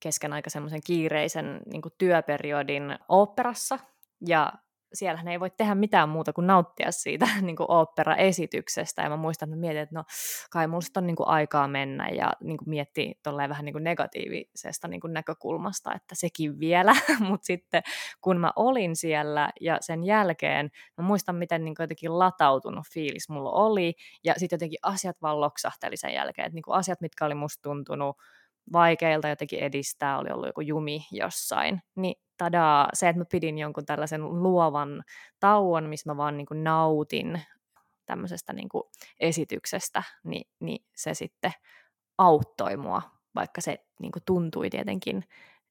kesken aika semmoisen kiireisen niin kuin työperiodin oopperassa, ja siellähän ei voi tehdä mitään muuta kuin nauttia siitä niin kuin opera-esityksestä. Ja mä muistan, että mä mietin, että no kai mulla on niin kuin aikaa mennä ja niin kuin miettii vähän niin kuin negatiivisesta niin kuin näkökulmasta, että sekin vielä. Mutta sitten kun mä olin siellä ja sen jälkeen, mä muistan, miten niin kuin jotenkin latautunut fiilis mulla oli. Ja sitten jotenkin asiat vaan loksahteli sen jälkeen. Että niin kuin asiat, mitkä oli musta tuntunut vaikeilta jotenkin edistää, oli ollut joku jumi jossain, niin tadaa, se, että mä pidin jonkun tällaisen luovan tauon, missä mä vaan niin kuin nautin tämmöisestä niin kuin esityksestä, niin, niin se sitten auttoi mua, vaikka se niin kuin tuntui tietenkin,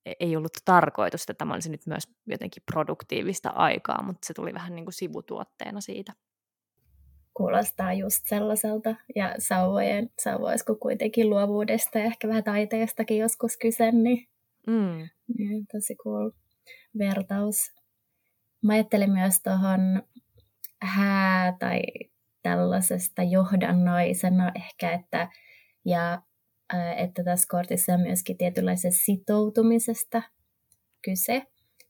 e-, ei ollut tarkoitus, että tämä olisi nyt myös jotenkin produktiivista aikaa, mutta se tuli vähän niin kuin sivutuotteena siitä kuulostaa just sellaiselta. Ja sauvojen, sauvoisiko kuitenkin luovuudesta ja ehkä vähän taiteestakin joskus kyse, niin, mm. niin tosi cool vertaus. Mä ajattelin myös tuohon hää tai tällaisesta johdannoisena ehkä, että, ja, että tässä kortissa on myöskin tietynlaisesta sitoutumisesta kyse.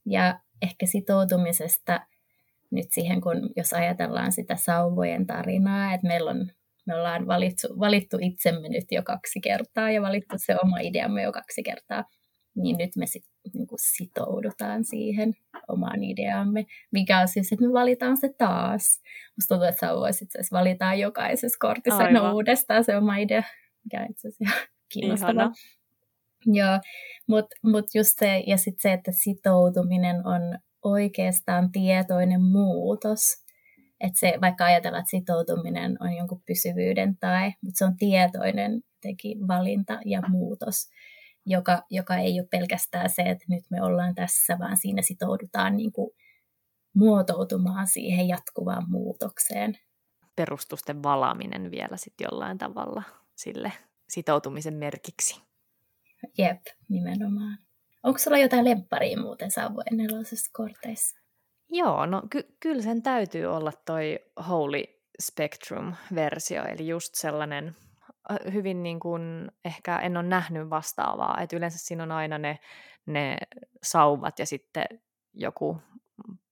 Ja ehkä sitoutumisesta nyt siihen, kun jos ajatellaan sitä sauvojen tarinaa, että meillä on, me ollaan valittu, valittu itsemme nyt jo kaksi kertaa ja valittu se oma ideamme jo kaksi kertaa, niin nyt me sit, niin kuin sitoudutaan siihen omaan ideamme, mikä on siis, että me valitaan se taas. Musta tuntuu, että sauvoissa itse asiassa valitaan jokaisessa kortissa Aivan. uudestaan se oma idea, mikä on itse asiassa kiinnostavaa. Joo, mutta mut just se, ja sitten se, että sitoutuminen on oikeastaan tietoinen muutos. Että se, vaikka ajatellaan, että sitoutuminen on jonkun pysyvyyden tai, mutta se on tietoinen teki valinta ja muutos, joka, joka ei ole pelkästään se, että nyt me ollaan tässä, vaan siinä sitoudutaan niin kuin muotoutumaan siihen jatkuvaan muutokseen. Perustusten valaaminen vielä sitten jollain tavalla sille sitoutumisen merkiksi. Jep, nimenomaan. Onko sulla jotain lempparia muuten Savojen nelosessa korteissa? Joo, no ky- kyllä sen täytyy olla toi Holy Spectrum-versio, eli just sellainen hyvin niin kuin, ehkä en ole nähnyt vastaavaa, että yleensä siinä on aina ne, ne sauvat ja sitten joku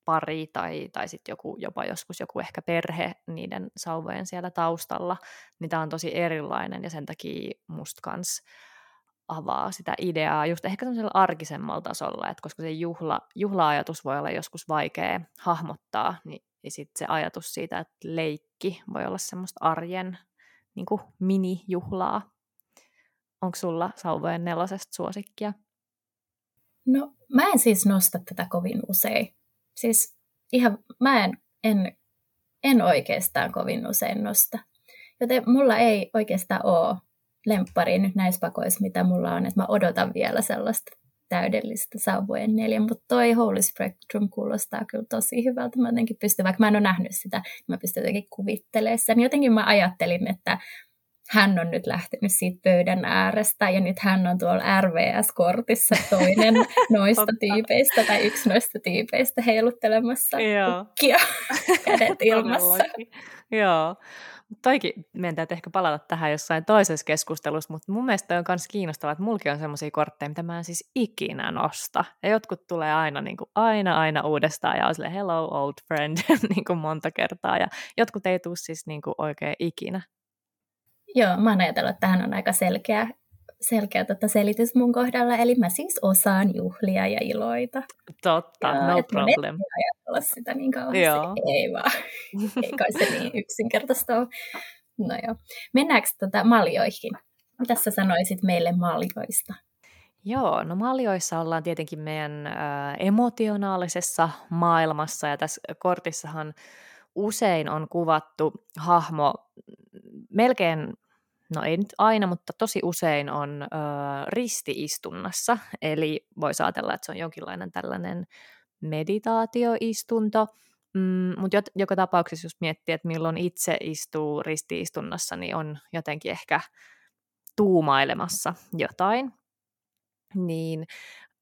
pari tai, tai sitten joku, jopa joskus joku ehkä perhe niiden sauvojen siellä taustalla, niin tämä on tosi erilainen ja sen takia musta kans avaa sitä ideaa just ehkä sellaisella arkisemmalla tasolla, että koska se juhla, juhla-ajatus voi olla joskus vaikea hahmottaa, niin, niin sit se ajatus siitä, että leikki voi olla semmoista arjen niin kuin mini-juhlaa. Onko sulla sauvojen nelosesta suosikkia? No mä en siis nosta tätä kovin usein. Siis ihan mä en, en, en oikeastaan kovin usein nosta. Joten mulla ei oikeastaan ole lemppari nyt näissä pakoissa, mitä mulla on, että mä odotan vielä sellaista täydellistä sauvojen neljä, mutta toi Holy Spectrum kuulostaa kyllä tosi hyvältä. Mä jotenkin pystyn, vaikka mä en ole nähnyt sitä, niin mä pystyn jotenkin kuvittelemaan sen. Jotenkin mä ajattelin, että hän on nyt lähtenyt siitä pöydän äärestä ja nyt hän on tuolla RVS-kortissa toinen noista tyypeistä tai yksi noista tyypeistä heiluttelemassa kukkia kädet ilmassa. Joo, toikin meidän täytyy ehkä palata tähän jossain toisessa keskustelussa, mutta mun mielestä on myös kiinnostavaa, että mulki on semmoisia kortteja, mitä mä en siis ikinä nosta. Ja jotkut tulee aina, niin kuin, aina, aina uudestaan ja on silleen, hello old friend, niin kuin monta kertaa. Ja jotkut ei tule siis niin kuin oikein ikinä. Joo, mä oon ajatellut, että tähän on aika selkeä selkeä tota selitys mun kohdalla, eli mä siis osaan juhlia ja iloita. Totta, ja, no problem. ajatella sitä niin kauheasti, joo. ei vaan, ei kai se niin yksinkertaista ole. No joo, mennäänkö tota maljoihin? Mitä sä sanoisit meille maljoista? Joo, no maljoissa ollaan tietenkin meidän ö, emotionaalisessa maailmassa ja tässä kortissahan usein on kuvattu hahmo melkein, no ei nyt aina, mutta tosi usein on ö, ristiistunnassa, eli voisi ajatella, että se on jonkinlainen tällainen meditaatioistunto, mm, mutta joka tapauksessa jos miettii, että milloin itse istuu ristiistunnassa, niin on jotenkin ehkä tuumailemassa jotain, niin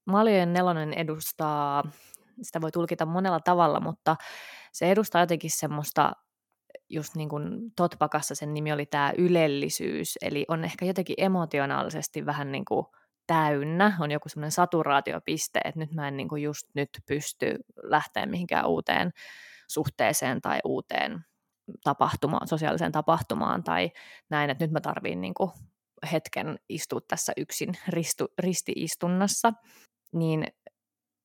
Maljojen nelonen edustaa, sitä voi tulkita monella tavalla, mutta se edustaa jotenkin semmoista, just niin kuin Totpakassa sen nimi oli tämä ylellisyys, eli on ehkä jotenkin emotionaalisesti vähän niin kuin täynnä, on joku semmoinen saturaatiopiste, että nyt mä en niin kuin just nyt pysty lähteä mihinkään uuteen suhteeseen tai uuteen tapahtumaan, sosiaaliseen tapahtumaan tai näin, että nyt mä tarviin niin kuin hetken istua tässä yksin ristu, ristiistunnassa, niin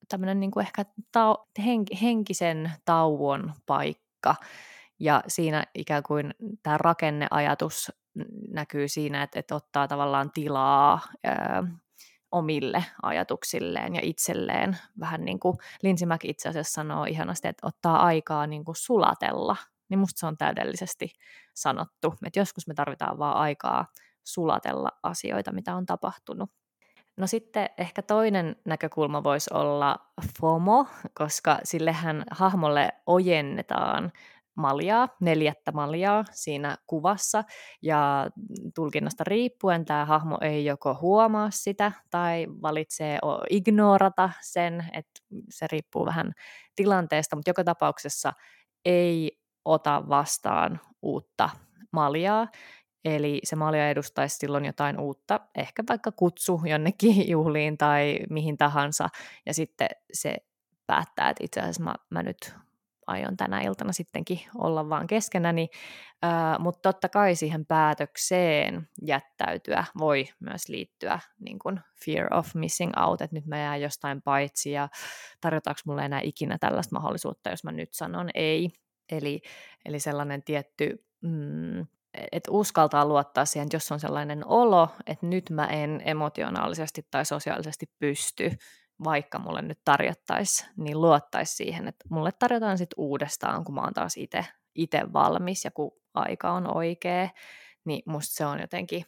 tämmöinen niin kuin ehkä tau, hen, henkisen tauon paikka. Ja siinä ikään kuin tämä rakenneajatus näkyy siinä, että, että ottaa tavallaan tilaa ää, omille ajatuksilleen ja itselleen. Vähän niin kuin Linsimäki itse asiassa sanoo ihanasti, että ottaa aikaa niin kuin sulatella. Niin musta se on täydellisesti sanottu, että joskus me tarvitaan vaan aikaa sulatella asioita, mitä on tapahtunut. No sitten ehkä toinen näkökulma voisi olla FOMO, koska sillehän hahmolle ojennetaan maljaa, neljättä maljaa siinä kuvassa, ja tulkinnasta riippuen tämä hahmo ei joko huomaa sitä tai valitsee ignorata sen, että se riippuu vähän tilanteesta, mutta joka tapauksessa ei ota vastaan uutta maljaa, Eli se malja edustaisi silloin jotain uutta, ehkä vaikka kutsu jonnekin juhliin tai mihin tahansa, ja sitten se päättää, että itse asiassa mä, mä nyt aion tänä iltana sittenkin olla vaan keskenäni, äh, mutta totta kai siihen päätökseen jättäytyä voi myös liittyä niin kuin fear of missing out, että nyt mä jään jostain paitsi ja tarjotaanko mulle enää ikinä tällaista mahdollisuutta, jos mä nyt sanon ei. Eli, eli sellainen tietty mm, että uskaltaa luottaa siihen, että jos on sellainen olo, että nyt mä en emotionaalisesti tai sosiaalisesti pysty, vaikka mulle nyt tarjottaisi, niin luottaisi siihen, että mulle tarjotaan sitten uudestaan, kun mä oon taas itse valmis ja kun aika on oikea, niin musta se on jotenkin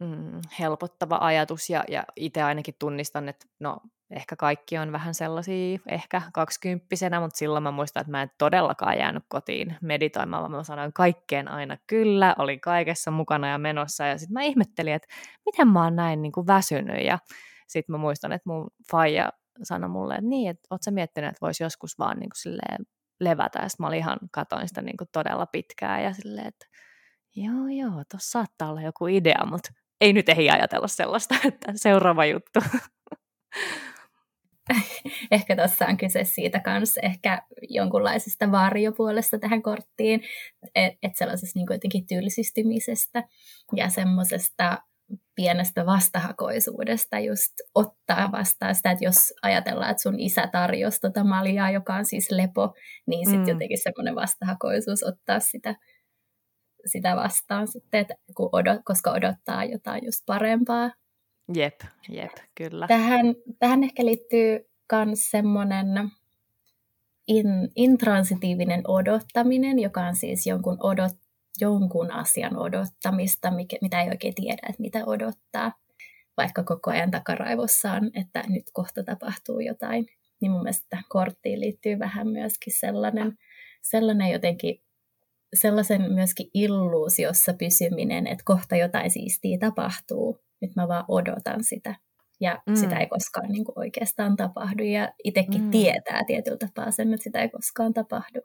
mm, helpottava ajatus ja, ja itse ainakin tunnistan, että no ehkä kaikki on vähän sellaisia, ehkä kaksikymppisenä, mutta silloin mä muistan, että mä en todellakaan jäänyt kotiin meditoimaan, vaan mä sanoin kaikkeen aina kyllä, olin kaikessa mukana ja menossa, ja sitten mä ihmettelin, että miten mä oon näin niin kuin väsynyt, ja sitten mä muistan, että mun faija sanoi mulle, että niin, että oot sä miettinyt, että voisi joskus vaan niin kuin levätä, ja sitten mä olin ihan, katoin sitä niin kuin todella pitkään, ja silleen, että joo, joo, tuossa saattaa olla joku idea, mutta ei nyt ehdi ajatella sellaista, että seuraava juttu. ehkä tuossa on kyse siitä kanssa ehkä jonkunlaisesta varjopuolesta tähän korttiin, että et sellaisesta niin jotenkin tylsistymisestä ja semmoisesta pienestä vastahakoisuudesta just ottaa vastaan sitä, että jos ajatellaan, että sun isä tarjosi tota maljaa, joka on siis lepo, niin sitten mm. jotenkin semmoinen vastahakoisuus ottaa sitä, sitä vastaan sitten, että kun odot, koska odottaa jotain just parempaa. Jep, jep, kyllä. Tähän, tähän ehkä liittyy myös semmoinen in, intransitiivinen odottaminen, joka on siis jonkun, odot, jonkun asian odottamista, mikä, mitä ei oikein tiedä, että mitä odottaa. Vaikka koko ajan takaraivossa on, että nyt kohta tapahtuu jotain. Niin mun mielestä korttiin liittyy vähän myöskin sellainen, sellainen jotenkin sellaisen myöskin illuusiossa pysyminen, että kohta jotain siistiä tapahtuu. Nyt mä vaan odotan sitä. Ja mm. sitä ei koskaan niin kuin oikeastaan tapahdu. Ja itsekin mm. tietää tietyllä tapaa sen, että sitä ei koskaan tapahdu.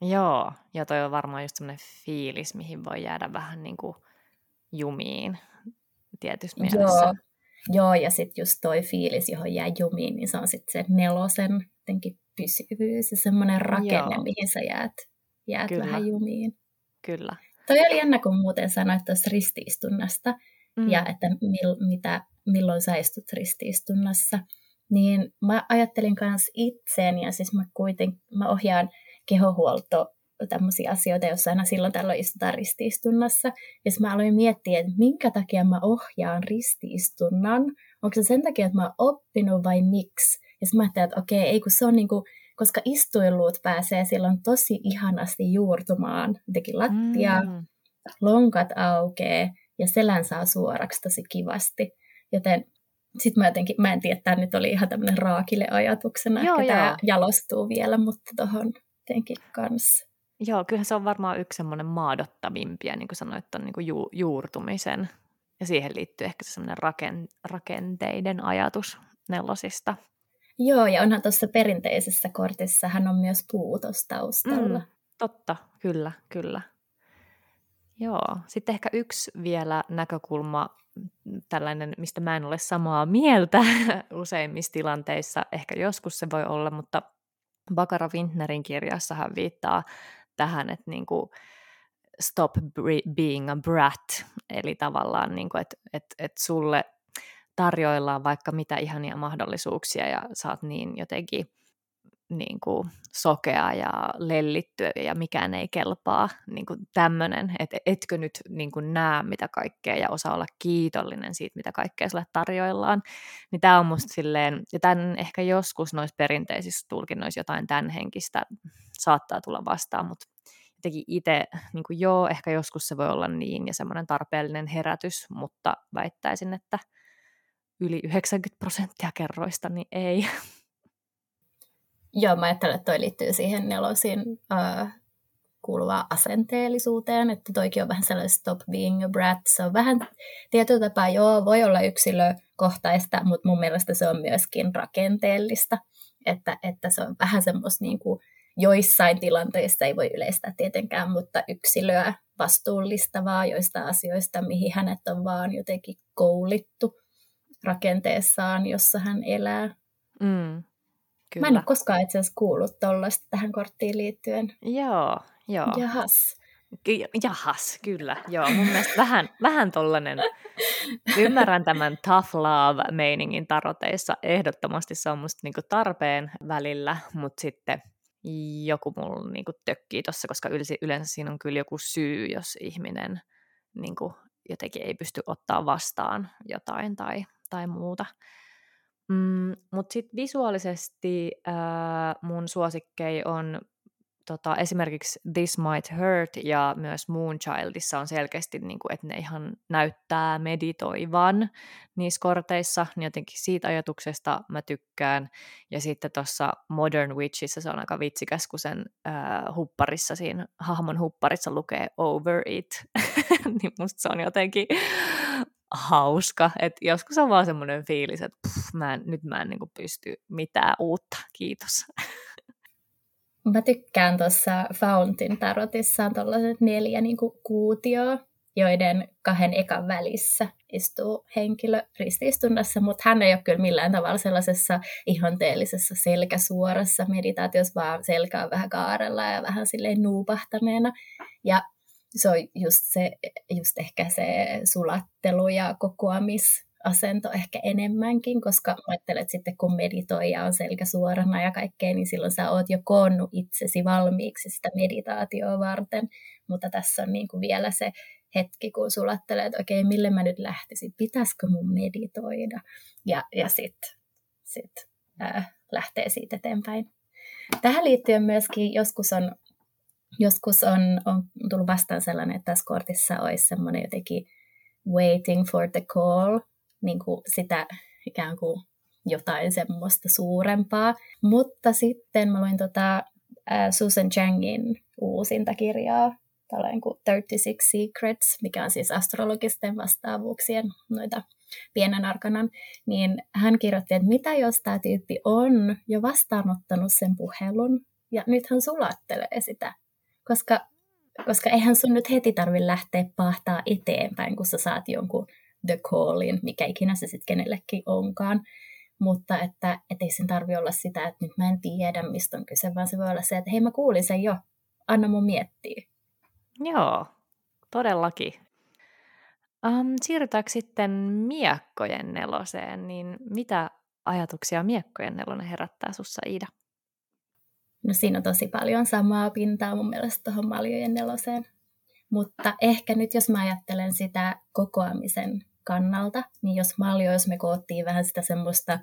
Joo, ja toi on varmaan just semmoinen fiilis, mihin voi jäädä vähän niin kuin jumiin tietysti mielessä. Joo, Joo ja sitten just toi fiilis, johon jää jumiin, niin se on sitten se nelosen jotenkin pysyvyys ja semmoinen rakenne, Joo. mihin sä jäät, jäät Kyllä. vähän jumiin. Kyllä. Toi oli jännä, kun muuten sanoit tuossa ristiistunnasta, mm. ja että mil, mitä milloin sä istut ristiistunnassa, niin mä ajattelin myös itseeni, ja siis mä kuitenkin, mä ohjaan kehohuolto tämmöisiä asioita, joissa aina silloin tällöin istutaan ristiistunnassa. Ja mä aloin miettiä, että minkä takia mä ohjaan ristiistunnan onko se sen takia, että mä oon oppinut vai miksi? Ja mä ajattelin, että okei, ei kun se on niinku, koska istuiluut pääsee silloin tosi ihanasti juurtumaan jotenkin lattia, mm. lonkat aukeaa ja selän saa suoraksi tosi kivasti. Joten sitten mä jotenkin, mä en tiedä, että tämä nyt oli ihan tämmöinen raakille ajatuksena, joo, että joo. tämä jalostuu vielä, mutta tuohon jotenkin kanssa. Joo, kyllähän se on varmaan yksi semmoinen maadottavimpia, niin kuin sanoit, on niin kuin ju- juurtumisen. Ja siihen liittyy ehkä se semmoinen raken- rakenteiden ajatus nelosista. Joo, ja onhan tuossa perinteisessä kortissa hän on myös puutos taustalla. Mm, totta, kyllä, kyllä. Joo, sitten ehkä yksi vielä näkökulma, tällainen, mistä mä en ole samaa mieltä useimmissa tilanteissa, ehkä joskus se voi olla, mutta Bakara Wintnerin kirjassa hän viittaa tähän, että niin kuin stop being a brat, eli tavallaan, niin kuin, että, että, että sulle tarjoillaan vaikka mitä ihania mahdollisuuksia ja saat niin jotenkin niin kuin sokea ja lellittyä ja mikään ei kelpaa, niin kuin tämmöinen, että etkö nyt niin kuin näe mitä kaikkea ja osaa olla kiitollinen siitä, mitä kaikkea sulle tarjoillaan, niin tämä on musta silleen, ja tämän ehkä joskus noissa perinteisissä tulkinnoissa jotain tämän henkistä saattaa tulla vastaan, mutta jotenkin itse, niin kuin joo, ehkä joskus se voi olla niin ja semmoinen tarpeellinen herätys, mutta väittäisin, että yli 90 prosenttia kerroista, niin ei. Joo, mä ajattelen, että toi liittyy siihen nelosin uh, kuuluvaan asenteellisuuteen, että toikin on vähän sellainen stop being a brat. Se on vähän tietyllä tapaa, joo, voi olla yksilökohtaista, mutta mun mielestä se on myöskin rakenteellista, että, että se on vähän semmoista niin kuin, joissain tilanteissa ei voi yleistää tietenkään, mutta yksilöä vastuullistavaa joista asioista, mihin hänet on vaan jotenkin koulittu rakenteessaan, jossa hän elää. Mm, kyllä. Mä en ole koskaan itse asiassa kuullut tuollaista tähän korttiin liittyen. Joo, joo. Jahas. Jahas, kyllä. Joo, mun mielestä vähän, vähän tollanen, ymmärrän tämän tough love-meiningin taroteissa. Ehdottomasti se on musta niinku tarpeen välillä, mutta sitten joku mulla niinku tökkii tuossa, koska yleensä siinä on kyllä joku syy, jos ihminen niinku jotenkin ei pysty ottaa vastaan jotain tai tai muuta. Mm, Mutta sitten visuaalisesti äh, mun suosikkei on tota, esimerkiksi This Might Hurt ja myös Moonchildissa on selkeästi, niin kuin, että ne ihan näyttää meditoivan niissä korteissa, niin jotenkin siitä ajatuksesta mä tykkään. Ja sitten tuossa Modern Witchissä se on aika vitsikäs, kun sen äh, hupparissa, siinä hahmon hupparissa lukee Over It, niin musta se on jotenkin hauska. Et joskus on vaan semmoinen fiilis, että pff, mä en, nyt mä en niin pysty mitään uutta. Kiitos. Mä tykkään tuossa Fountain tarotissa on tuollaiset neljä niin kuutioa, joiden kahden ekan välissä istuu henkilö ristiistunnassa, mutta hän ei ole kyllä millään tavalla sellaisessa ihonteellisessa selkäsuorassa meditaatiossa, vaan selkä on vähän kaarella ja vähän silleen nuupahtaneena. Ja se on just, se, just ehkä se sulattelu ja kokoamisasento ehkä enemmänkin, koska ajattelet että sitten kun meditoi ja on selkä suorana ja kaikkea, niin silloin sä oot jo koonnut itsesi valmiiksi sitä meditaatioa varten, mutta tässä on niin kuin vielä se hetki, kun sulattelee, että okei, mille mä nyt lähtisin, pitäisikö mun meditoida, ja, ja sitten sit, äh, lähtee siitä eteenpäin. Tähän liittyen myöskin joskus on joskus on, on tullut vastaan sellainen, että tässä kortissa olisi semmoinen jotenkin waiting for the call, niin kuin sitä ikään kuin jotain semmoista suurempaa. Mutta sitten mä luin tota, Susan Changin uusinta kirjaa, tällainen kuin 36 Secrets, mikä on siis astrologisten vastaavuuksien noita pienen arkanan, niin hän kirjoitti, että mitä jos tämä tyyppi on jo vastaanottanut sen puhelun, ja nyt hän sulattelee sitä koska, koska eihän sun nyt heti tarvitse lähteä pahtaa eteenpäin, kun sä saat jonkun the callin, mikä ikinä se sitten kenellekin onkaan. Mutta että et ei sen tarvi olla sitä, että nyt mä en tiedä, mistä on kyse, vaan se voi olla se, että hei mä kuulin sen jo, anna mun miettiä. Joo, todellakin. Um, siirrytäänkö sitten miekkojen neloseen, niin mitä ajatuksia miekkojen nelonen herättää sussa, Iida? No siinä on tosi paljon samaa pintaa mun mielestä tuohon maljojen neloseen. Mutta ehkä nyt jos mä ajattelen sitä kokoamisen kannalta, niin jos maljoissa me koottiin vähän sitä semmoista,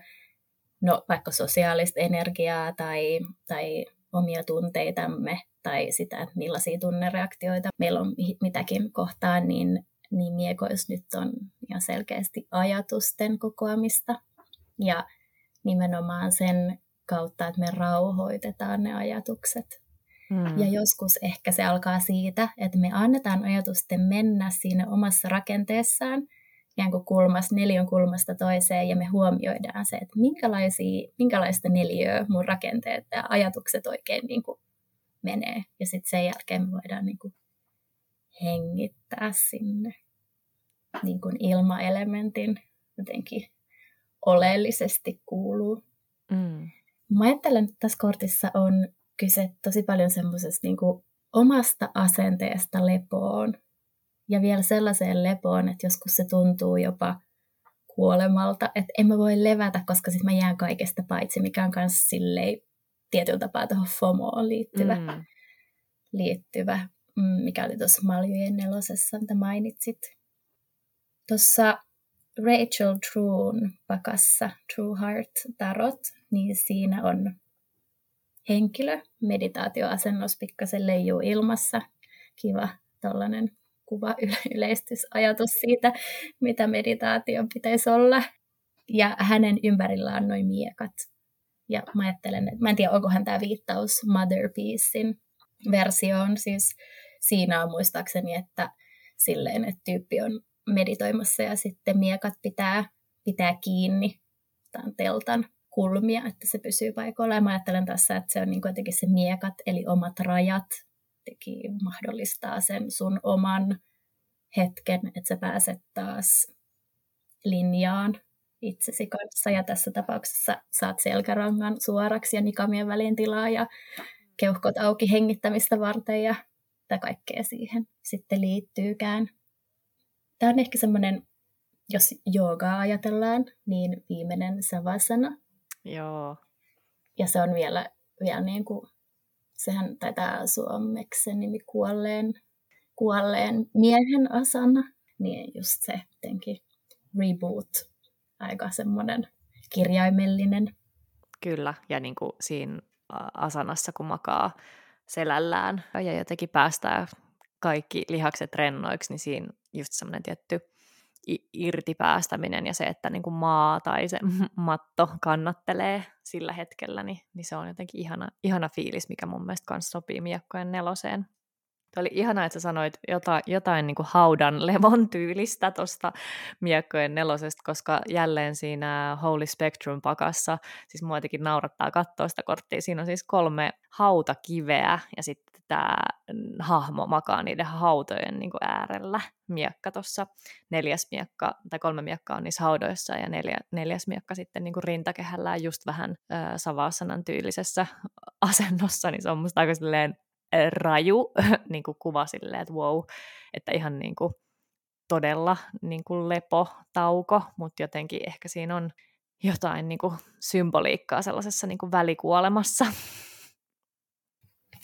no vaikka sosiaalista energiaa tai, tai omia tunteitamme tai sitä, että millaisia tunnereaktioita meillä on mitäkin kohtaan, niin, niin miekois nyt on ihan selkeästi ajatusten kokoamista. Ja nimenomaan sen kautta, että me rauhoitetaan ne ajatukset. Hmm. Ja joskus ehkä se alkaa siitä, että me annetaan ajatusten mennä siinä omassa rakenteessaan, ikään kuin kulmasta, neljän kulmasta toiseen, ja me huomioidaan se, että minkälaisia, minkälaista neliöä mun rakenteet ja ajatukset oikein niin kuin menee. Ja sitten sen jälkeen me voidaan niin kuin hengittää sinne niin kuin ilmaelementin jotenkin oleellisesti kuuluu. Mm. Mä ajattelen, että tässä kortissa on kyse tosi paljon semmoisesta niin omasta asenteesta lepoon. Ja vielä sellaiseen lepoon, että joskus se tuntuu jopa kuolemalta, että en mä voi levätä, koska sitten mä jään kaikesta paitsi, mikä on myös silleen tietyllä tapaa tuohon FOMOon liittyvä, mm. liittyvä mm, mikä oli tuossa Maljujen nelosessa, mitä mainitsit. Tuossa Rachel Truun pakassa True Heart Tarot, niin siinä on henkilö meditaatioasennos pikkasen leijuu ilmassa. Kiva tällainen kuva yleistysajatus siitä, mitä meditaatio pitäisi olla. Ja hänen ympärillä on noin miekat. Ja mä ajattelen, että mä en tiedä, onkohan tämä viittaus Mother Peacein versioon. Siis siinä on muistaakseni, että silleen, että tyyppi on meditoimassa ja sitten miekat pitää, pitää kiinni tämän teltan kulmia, että se pysyy paikoillaan. Mä ajattelen tässä, että se on niin kuitenkin se miekat, eli omat rajat, teki mahdollistaa sen sun oman hetken, että sä pääset taas linjaan itsesi kanssa. Ja tässä tapauksessa saat selkärangan suoraksi ja nikamien väliin tilaa ja keuhkot auki hengittämistä varten ja mitä kaikkea siihen sitten liittyykään. Tämä on ehkä semmoinen, jos joogaa ajatellaan, niin viimeinen savasana. Joo. Ja se on vielä, vielä niin kuin, sehän taitaa suomeksi se nimi kuolleen, kuolleen miehen asana. Niin just se jotenkin reboot, aika semmoinen kirjaimellinen. Kyllä, ja niin kuin siinä asanassa, kun makaa selällään ja jotenkin päästää kaikki lihakset rennoiksi, niin siinä just semmoinen tietty irtipäästäminen ja se, että niin kuin maa tai se matto kannattelee sillä hetkellä, niin, niin se on jotenkin ihana, ihana fiilis, mikä mun mielestä kanssa sopii miekkojen neloseen. Tuo oli ihana, että sä sanoit jotain, jotain niin kuin haudan levon tyylistä tuosta miekkojen nelosesta, koska jälleen siinä Holy Spectrum pakassa, siis mua jotenkin naurattaa katsoa sitä korttia, siinä on siis kolme hautakiveä ja sitten tämä hahmo makaa niiden hautojen niin kuin äärellä. Miekka tuossa, neljäs miekka, tai kolme miekkaa on niissä haudoissa, ja neljä, neljäs miekka sitten niin kuin rintakehällään just vähän äh, Savassanan tyylisessä asennossa, niin se on musta aika silleen raju niin kuin kuva silleen, että wow, että ihan niin kuin todella niin kuin lepo, tauko, mutta jotenkin ehkä siinä on jotain niin kuin symboliikkaa sellaisessa niin kuin välikuolemassa.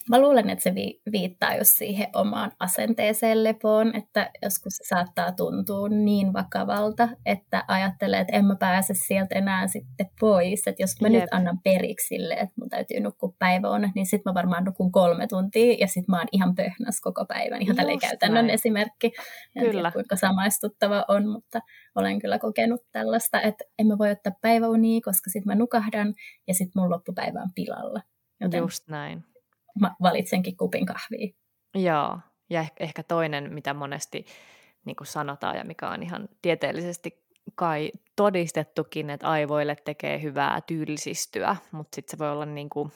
Mä luulen, että se viittaa just siihen omaan asenteeseen lepoon, että joskus se saattaa tuntua niin vakavalta, että ajattelee, että en mä pääse sieltä enää sitten pois. Että jos mä Jep. nyt annan periksi sille, että mun täytyy nukkua päiväunet, niin sitten mä varmaan nukun kolme tuntia ja sitten mä oon ihan pöhnäs koko päivän. Ihan tälleen käytännön näin. esimerkki. En kyllä. tiedä, kuinka samaistuttava on, mutta olen kyllä kokenut tällaista, että en mä voi ottaa päiväunia, koska sitten mä nukahdan ja sitten mun loppupäivä on pilalla. Joten Just näin mä valitsenkin kupin kahvia. Joo, ja ehkä toinen, mitä monesti niin kuin sanotaan ja mikä on ihan tieteellisesti kai todistettukin, että aivoille tekee hyvää tyylisistyä, mutta sitten se voi olla niin kuin,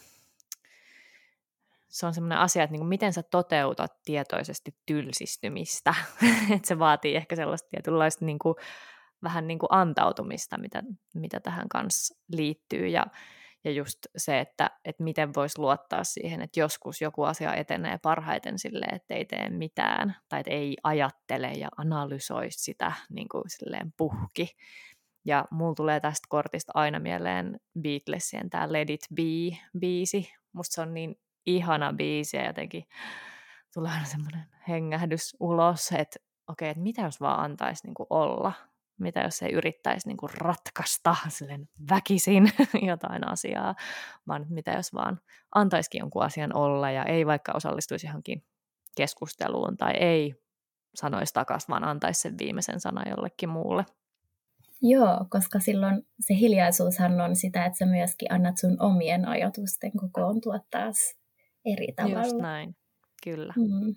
se on semmoinen asia, että niin kuin miten sä toteutat tietoisesti tylsistymistä, että se vaatii ehkä sellaista tietynlaista niin kuin, vähän niin kuin antautumista, mitä, mitä tähän kanssa liittyy, ja ja just se, että, että miten voisi luottaa siihen, että joskus joku asia etenee parhaiten silleen, että ei tee mitään, tai että ei ajattele ja analysoi sitä niin kuin silleen puhki. Ja mulla tulee tästä kortista aina mieleen Beatlesien tämä Let It Be-biisi. Musta se on niin ihana biisi ja jotenkin tulee aina semmoinen hengähdys ulos, että okei, okay, että mitä jos vaan antaisi niin olla. Mitä jos ei yrittäisi niin kuin ratkaista silleen väkisin jotain asiaa, vaan mitä jos vaan antaisikin jonkun asian olla ja ei vaikka osallistuisi johonkin keskusteluun tai ei sanoisi takaisin, vaan antaisi sen viimeisen sanan jollekin muulle. Joo, koska silloin se hiljaisuushan on sitä, että sä myöskin annat sun omien ajatusten kokoontua taas eri tavalla. Just näin, kyllä. Mm.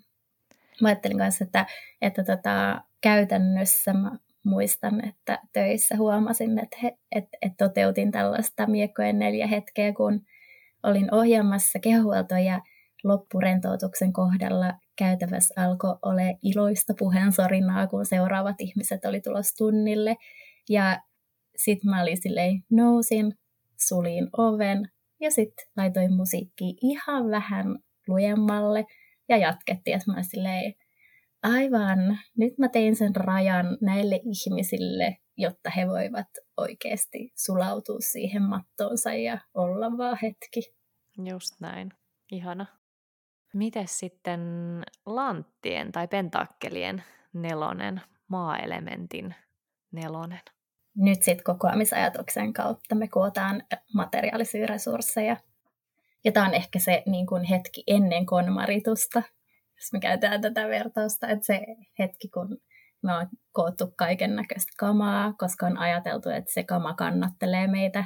Mä ajattelin kanssa, että, että tota, käytännössä mä muistan, että töissä huomasin, että, he, että, että toteutin tällaista miekkojen neljä hetkeä, kun olin ohjaamassa kehohuoltoa ja loppurentoutuksen kohdalla käytävässä alkoi olla iloista puheensorinaa, kun seuraavat ihmiset oli tulossa tunnille. Ja sitten mä olin silleen, nousin, sulin oven ja sitten laitoin musiikki ihan vähän lujemmalle ja jatkettiin. Ja mä olin silleen, aivan, nyt mä tein sen rajan näille ihmisille, jotta he voivat oikeasti sulautua siihen mattoonsa ja olla vaan hetki. Just näin. Ihana. Miten sitten lanttien tai pentakkelien nelonen, maaelementin nelonen? Nyt sitten kokoamisajatuksen kautta me kootaan materiaalisia resursseja. Ja tämä on ehkä se niin kuin hetki ennen konmaritusta, jos me käytetään tätä vertausta, että se hetki, kun me on koottu kaiken näköistä kamaa, koska on ajateltu, että se kama kannattelee meitä,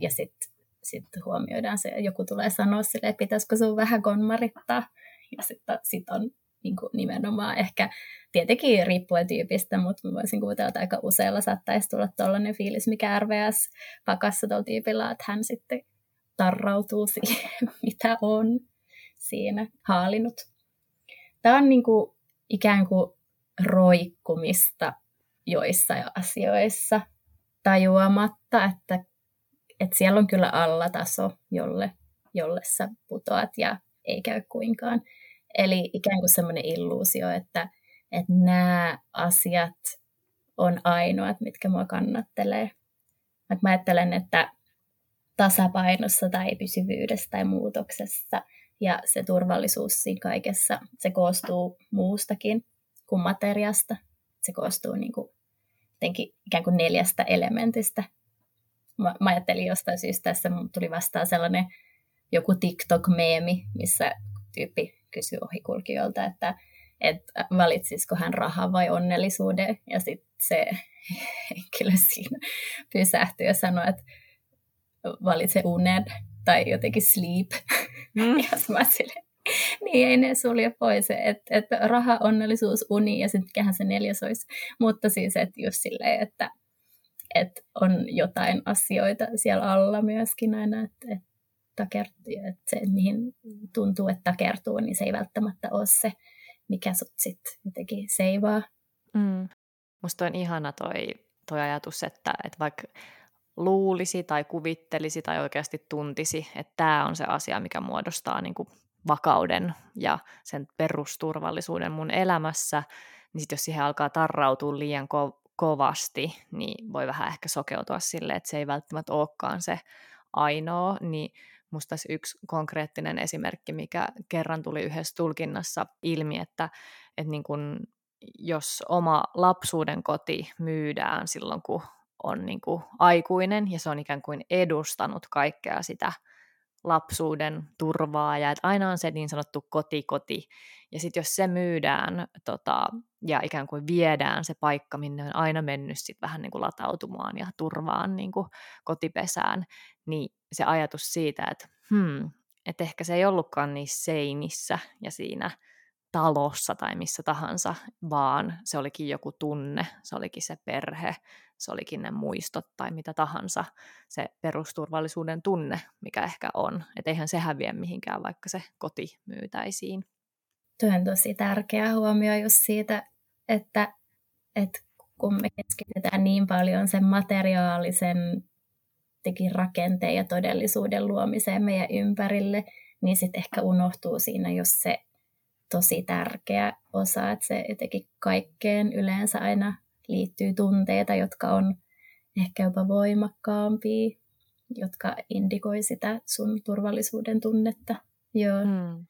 ja sitten sit huomioidaan se, joku tulee sanoa sille, että pitäisikö sun vähän konmarittaa, ja sitten sit on niin kuin nimenomaan ehkä, tietenkin riippuen tyypistä, mutta voisin kuvitella, että aika usealla saattaisi tulla tällainen fiilis, mikä RVS pakassa tuolla tyypillä, että hän sitten tarrautuu siihen, mitä on siinä haalinut. Tämä on niin kuin ikään kuin roikkumista joissain asioissa tajuamatta, että, että siellä on kyllä allataso, jolle, jolle sä putoat ja ei käy kuinkaan. Eli ikään kuin semmoinen illuusio, että, että nämä asiat on ainoat, mitkä mua kannattelee. Mä ajattelen, että tasapainossa tai pysyvyydessä tai muutoksessa ja se turvallisuus siinä kaikessa, se koostuu muustakin kuin materiasta. Se koostuu niin kuin, jotenkin ikään kuin neljästä elementistä. Mä, mä ajattelin jostain syystä, tässä tuli vastaan sellainen joku TikTok-meemi, missä tyyppi kysyi ohikulkijoilta, että, että valitsisiko hän rahaa vai onnellisuuden. Ja sitten se henkilö siinä pysähtyi ja sanoi, että valitse unen tai jotenkin sleep. Mm. ja mä sille, niin ei ne sulje pois, että et raha, onnellisuus, uni ja sitten mikähän se neljäs olisi. Mutta siis, että just silleen, että et on jotain asioita siellä alla myöskin aina, että et takertuu, että se, mihin tuntuu, että takertuu, niin se ei välttämättä ole se, mikä sut sitten jotenkin seivaa. Mm. Musta on ihana toi, toi ajatus, että, että vaikka luulisi tai kuvittelisi tai oikeasti tuntisi, että tämä on se asia, mikä muodostaa niin kuin vakauden ja sen perusturvallisuuden mun elämässä, niin sit jos siihen alkaa tarrautua liian ko- kovasti, niin voi vähän ehkä sokeutua sille, että se ei välttämättä olekaan se ainoa, niin musta tässä yksi konkreettinen esimerkki, mikä kerran tuli yhdessä tulkinnassa ilmi, että, että niin kun, jos oma lapsuuden koti myydään silloin, kun on niin kuin aikuinen ja se on ikään kuin edustanut kaikkea sitä lapsuuden turvaa ja että aina on se niin sanottu koti-koti. Ja sitten jos se myydään tota, ja ikään kuin viedään se paikka, minne on aina mennyt sit vähän niin kuin latautumaan ja turvaan niin kuin kotipesään, niin se ajatus siitä, että hmm, että ehkä se ei ollutkaan niissä seinissä ja siinä talossa tai missä tahansa, vaan se olikin joku tunne, se olikin se perhe, se olikin ne muistot tai mitä tahansa, se perusturvallisuuden tunne, mikä ehkä on. Että eihän se häviä mihinkään, vaikka se koti myytäisiin. Tuo on tosi tärkeä huomio just siitä, että, että kun me keskitytään niin paljon sen materiaalisen tekin rakenteen ja todellisuuden luomiseen meidän ympärille, niin sitten ehkä unohtuu siinä jos se tosi tärkeä osa, että se jotenkin kaikkeen yleensä aina liittyy tunteita, jotka on ehkä jopa voimakkaampia, jotka indikoi sitä sun turvallisuuden tunnetta. Joo. Hmm.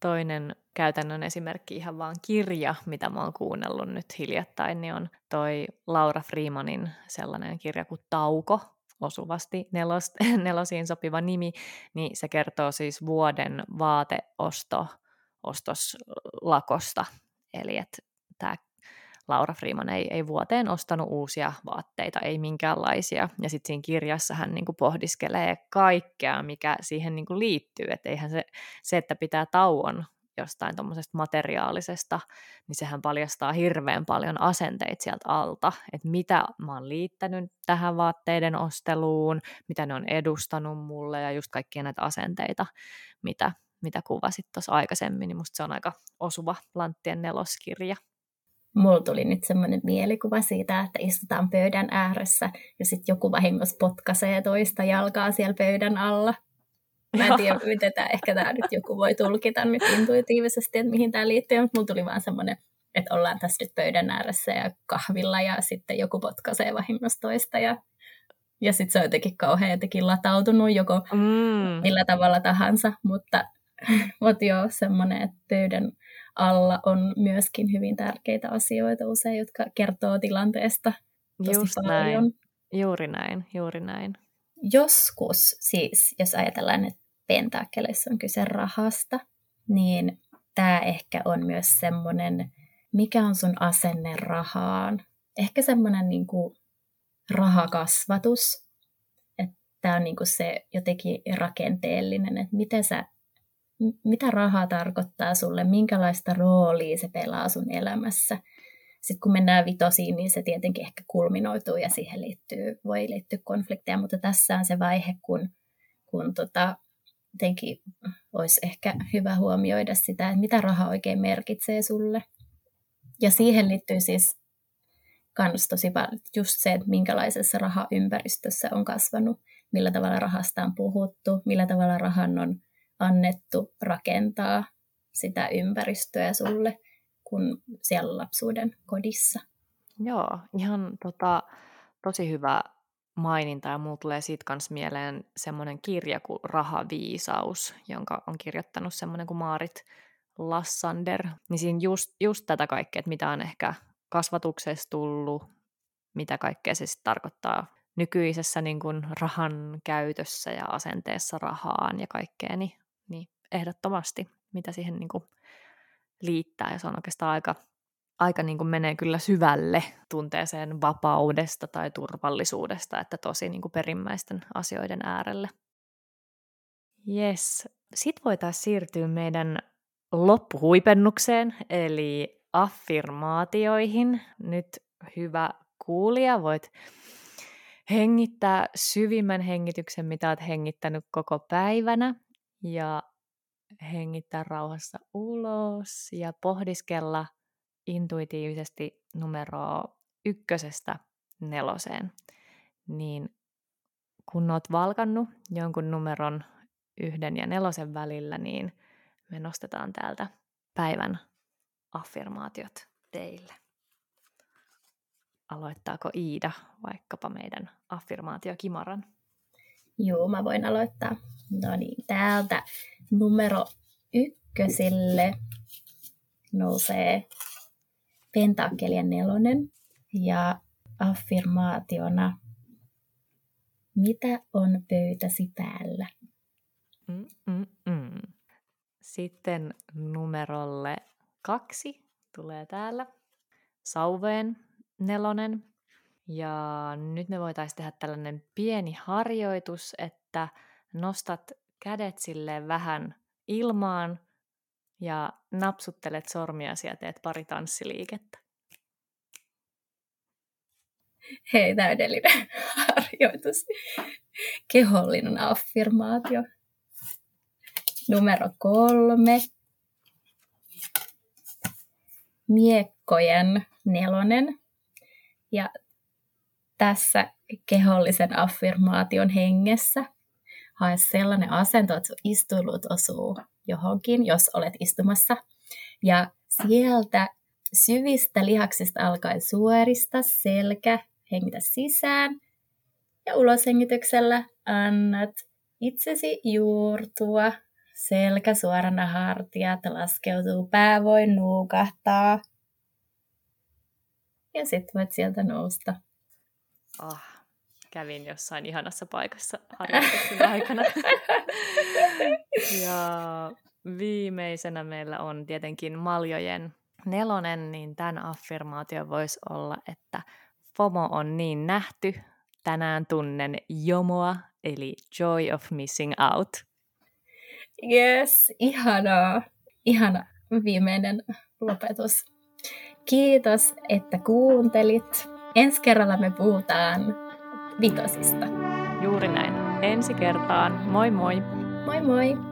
Toinen käytännön esimerkki, ihan vaan kirja, mitä mä oon kuunnellut nyt hiljattain, niin on toi Laura Freemanin sellainen kirja kuin Tauko, osuvasti nelos, nelosiin sopiva nimi, niin se kertoo siis vuoden vaateosto ostoslakosta. Eli että tämä Laura Freeman ei, ei vuoteen ostanut uusia vaatteita, ei minkäänlaisia. Ja sitten siinä kirjassa hän niinku pohdiskelee kaikkea, mikä siihen niinku liittyy. Että eihän se, se, että pitää tauon jostain tuommoisesta materiaalisesta, niin sehän paljastaa hirveän paljon asenteita sieltä alta, että mitä mä oon liittänyt tähän vaatteiden osteluun, mitä ne on edustanut mulle ja just kaikkia näitä asenteita, mitä, mitä kuvasit tuossa aikaisemmin, niin musta se on aika osuva Lanttien neloskirja. Mulla tuli nyt semmoinen mielikuva siitä, että istutaan pöydän ääressä ja sitten joku vahingossa potkaisee toista jalkaa siellä pöydän alla. Mä en tiedä, miten tämä, ehkä tämä nyt joku voi tulkita nyt intuitiivisesti, että mihin tämä liittyy, mutta mulla tuli vaan semmoinen, että ollaan tässä nyt pöydän ääressä ja kahvilla ja sitten joku potkaisee vahingossa toista ja, ja sitten se on jotenkin kauhean jotenkin latautunut joko mm. millä tavalla tahansa, mutta, mutta joo, semmoinen, että pöydän alla on myöskin hyvin tärkeitä asioita usein, jotka kertoo tilanteesta tosi Just paljon. Näin. Juuri näin, juuri näin. Joskus siis, jos ajatellaan, että pentakeleissa on kyse rahasta, niin tämä ehkä on myös semmoinen, mikä on sun asenne rahaan. Ehkä semmoinen niin kuin rahakasvatus. Että tämä on niin kuin se jotenkin rakenteellinen, että miten sä mitä raha tarkoittaa sulle, minkälaista roolia se pelaa sun elämässä. Sitten kun mennään vitosiin, niin se tietenkin ehkä kulminoituu ja siihen liittyy, voi liittyä konflikteja, mutta tässä on se vaihe, kun, kun tota, jotenkin olisi ehkä hyvä huomioida sitä, että mitä raha oikein merkitsee sulle. Ja siihen liittyy siis kans tosi paljon just se, että minkälaisessa rahaympäristössä on kasvanut, millä tavalla rahasta on puhuttu, millä tavalla rahan on annettu rakentaa sitä ympäristöä sulle kuin siellä lapsuuden kodissa. Joo, ihan tota, tosi hyvä maininta ja mulla tulee siitä kans mieleen semmoinen kirja kuin Rahaviisaus, jonka on kirjoittanut semmoinen kuin Maarit Lassander. Niin siinä just, just tätä kaikkea, että mitä on ehkä kasvatuksessa tullut, mitä kaikkea se sitten tarkoittaa nykyisessä niin kuin rahan käytössä ja asenteessa rahaan ja kaikkea, niin niin ehdottomasti, mitä siihen niin kuin liittää. Ja se on oikeastaan aika, aika niin kuin menee kyllä syvälle tunteeseen vapaudesta tai turvallisuudesta, että tosi niin kuin perimmäisten asioiden äärelle. Yes. Sitten voitaisiin siirtyä meidän loppuhuipennukseen, eli affirmaatioihin. Nyt hyvä kuulija, voit hengittää syvimmän hengityksen, mitä olet hengittänyt koko päivänä ja hengittää rauhassa ulos ja pohdiskella intuitiivisesti numeroa ykkösestä neloseen. Niin kun oot valkannut jonkun numeron yhden ja nelosen välillä, niin me nostetaan täältä päivän affirmaatiot teille. Aloittaako Iida vaikkapa meidän affirmaatiokimaran? Joo, mä voin aloittaa. No niin, täältä numero ykkösille nousee pentakkelien nelonen ja affirmaationa mitä on pöytäsi päällä? Mm-mm-mm. Sitten numerolle kaksi tulee täällä sauveen nelonen. Ja nyt me voitaisiin tehdä tällainen pieni harjoitus, että nostat kädet sille vähän ilmaan ja napsuttelet sormia ja teet pari tanssiliikettä. Hei, täydellinen harjoitus. Kehollinen affirmaatio. Numero kolme. Miekkojen nelonen. Ja tässä kehollisen affirmaation hengessä hae sellainen asento, että istuilut osuu johonkin, jos olet istumassa. Ja sieltä syvistä lihaksista alkaen suorista selkä, hengitä sisään ja uloshengityksellä annat itsesi juurtua selkä suorana hartiat laskeutuu, pää voi nuukahtaa. Ja sitten voit sieltä nousta. Oh, kävin jossain ihanassa paikassa harjoituksen aikana. ja viimeisenä meillä on tietenkin maljojen nelonen, niin tämän affirmaatio voisi olla, että FOMO on niin nähty, tänään tunnen JOMOa, eli Joy of Missing Out. Yes, ihanaa. Ihana viimeinen lopetus. Kiitos, että kuuntelit. Ensi kerralla me puhutaan vitosista. Juuri näin. Ensi kertaan. Moi moi! Moi moi!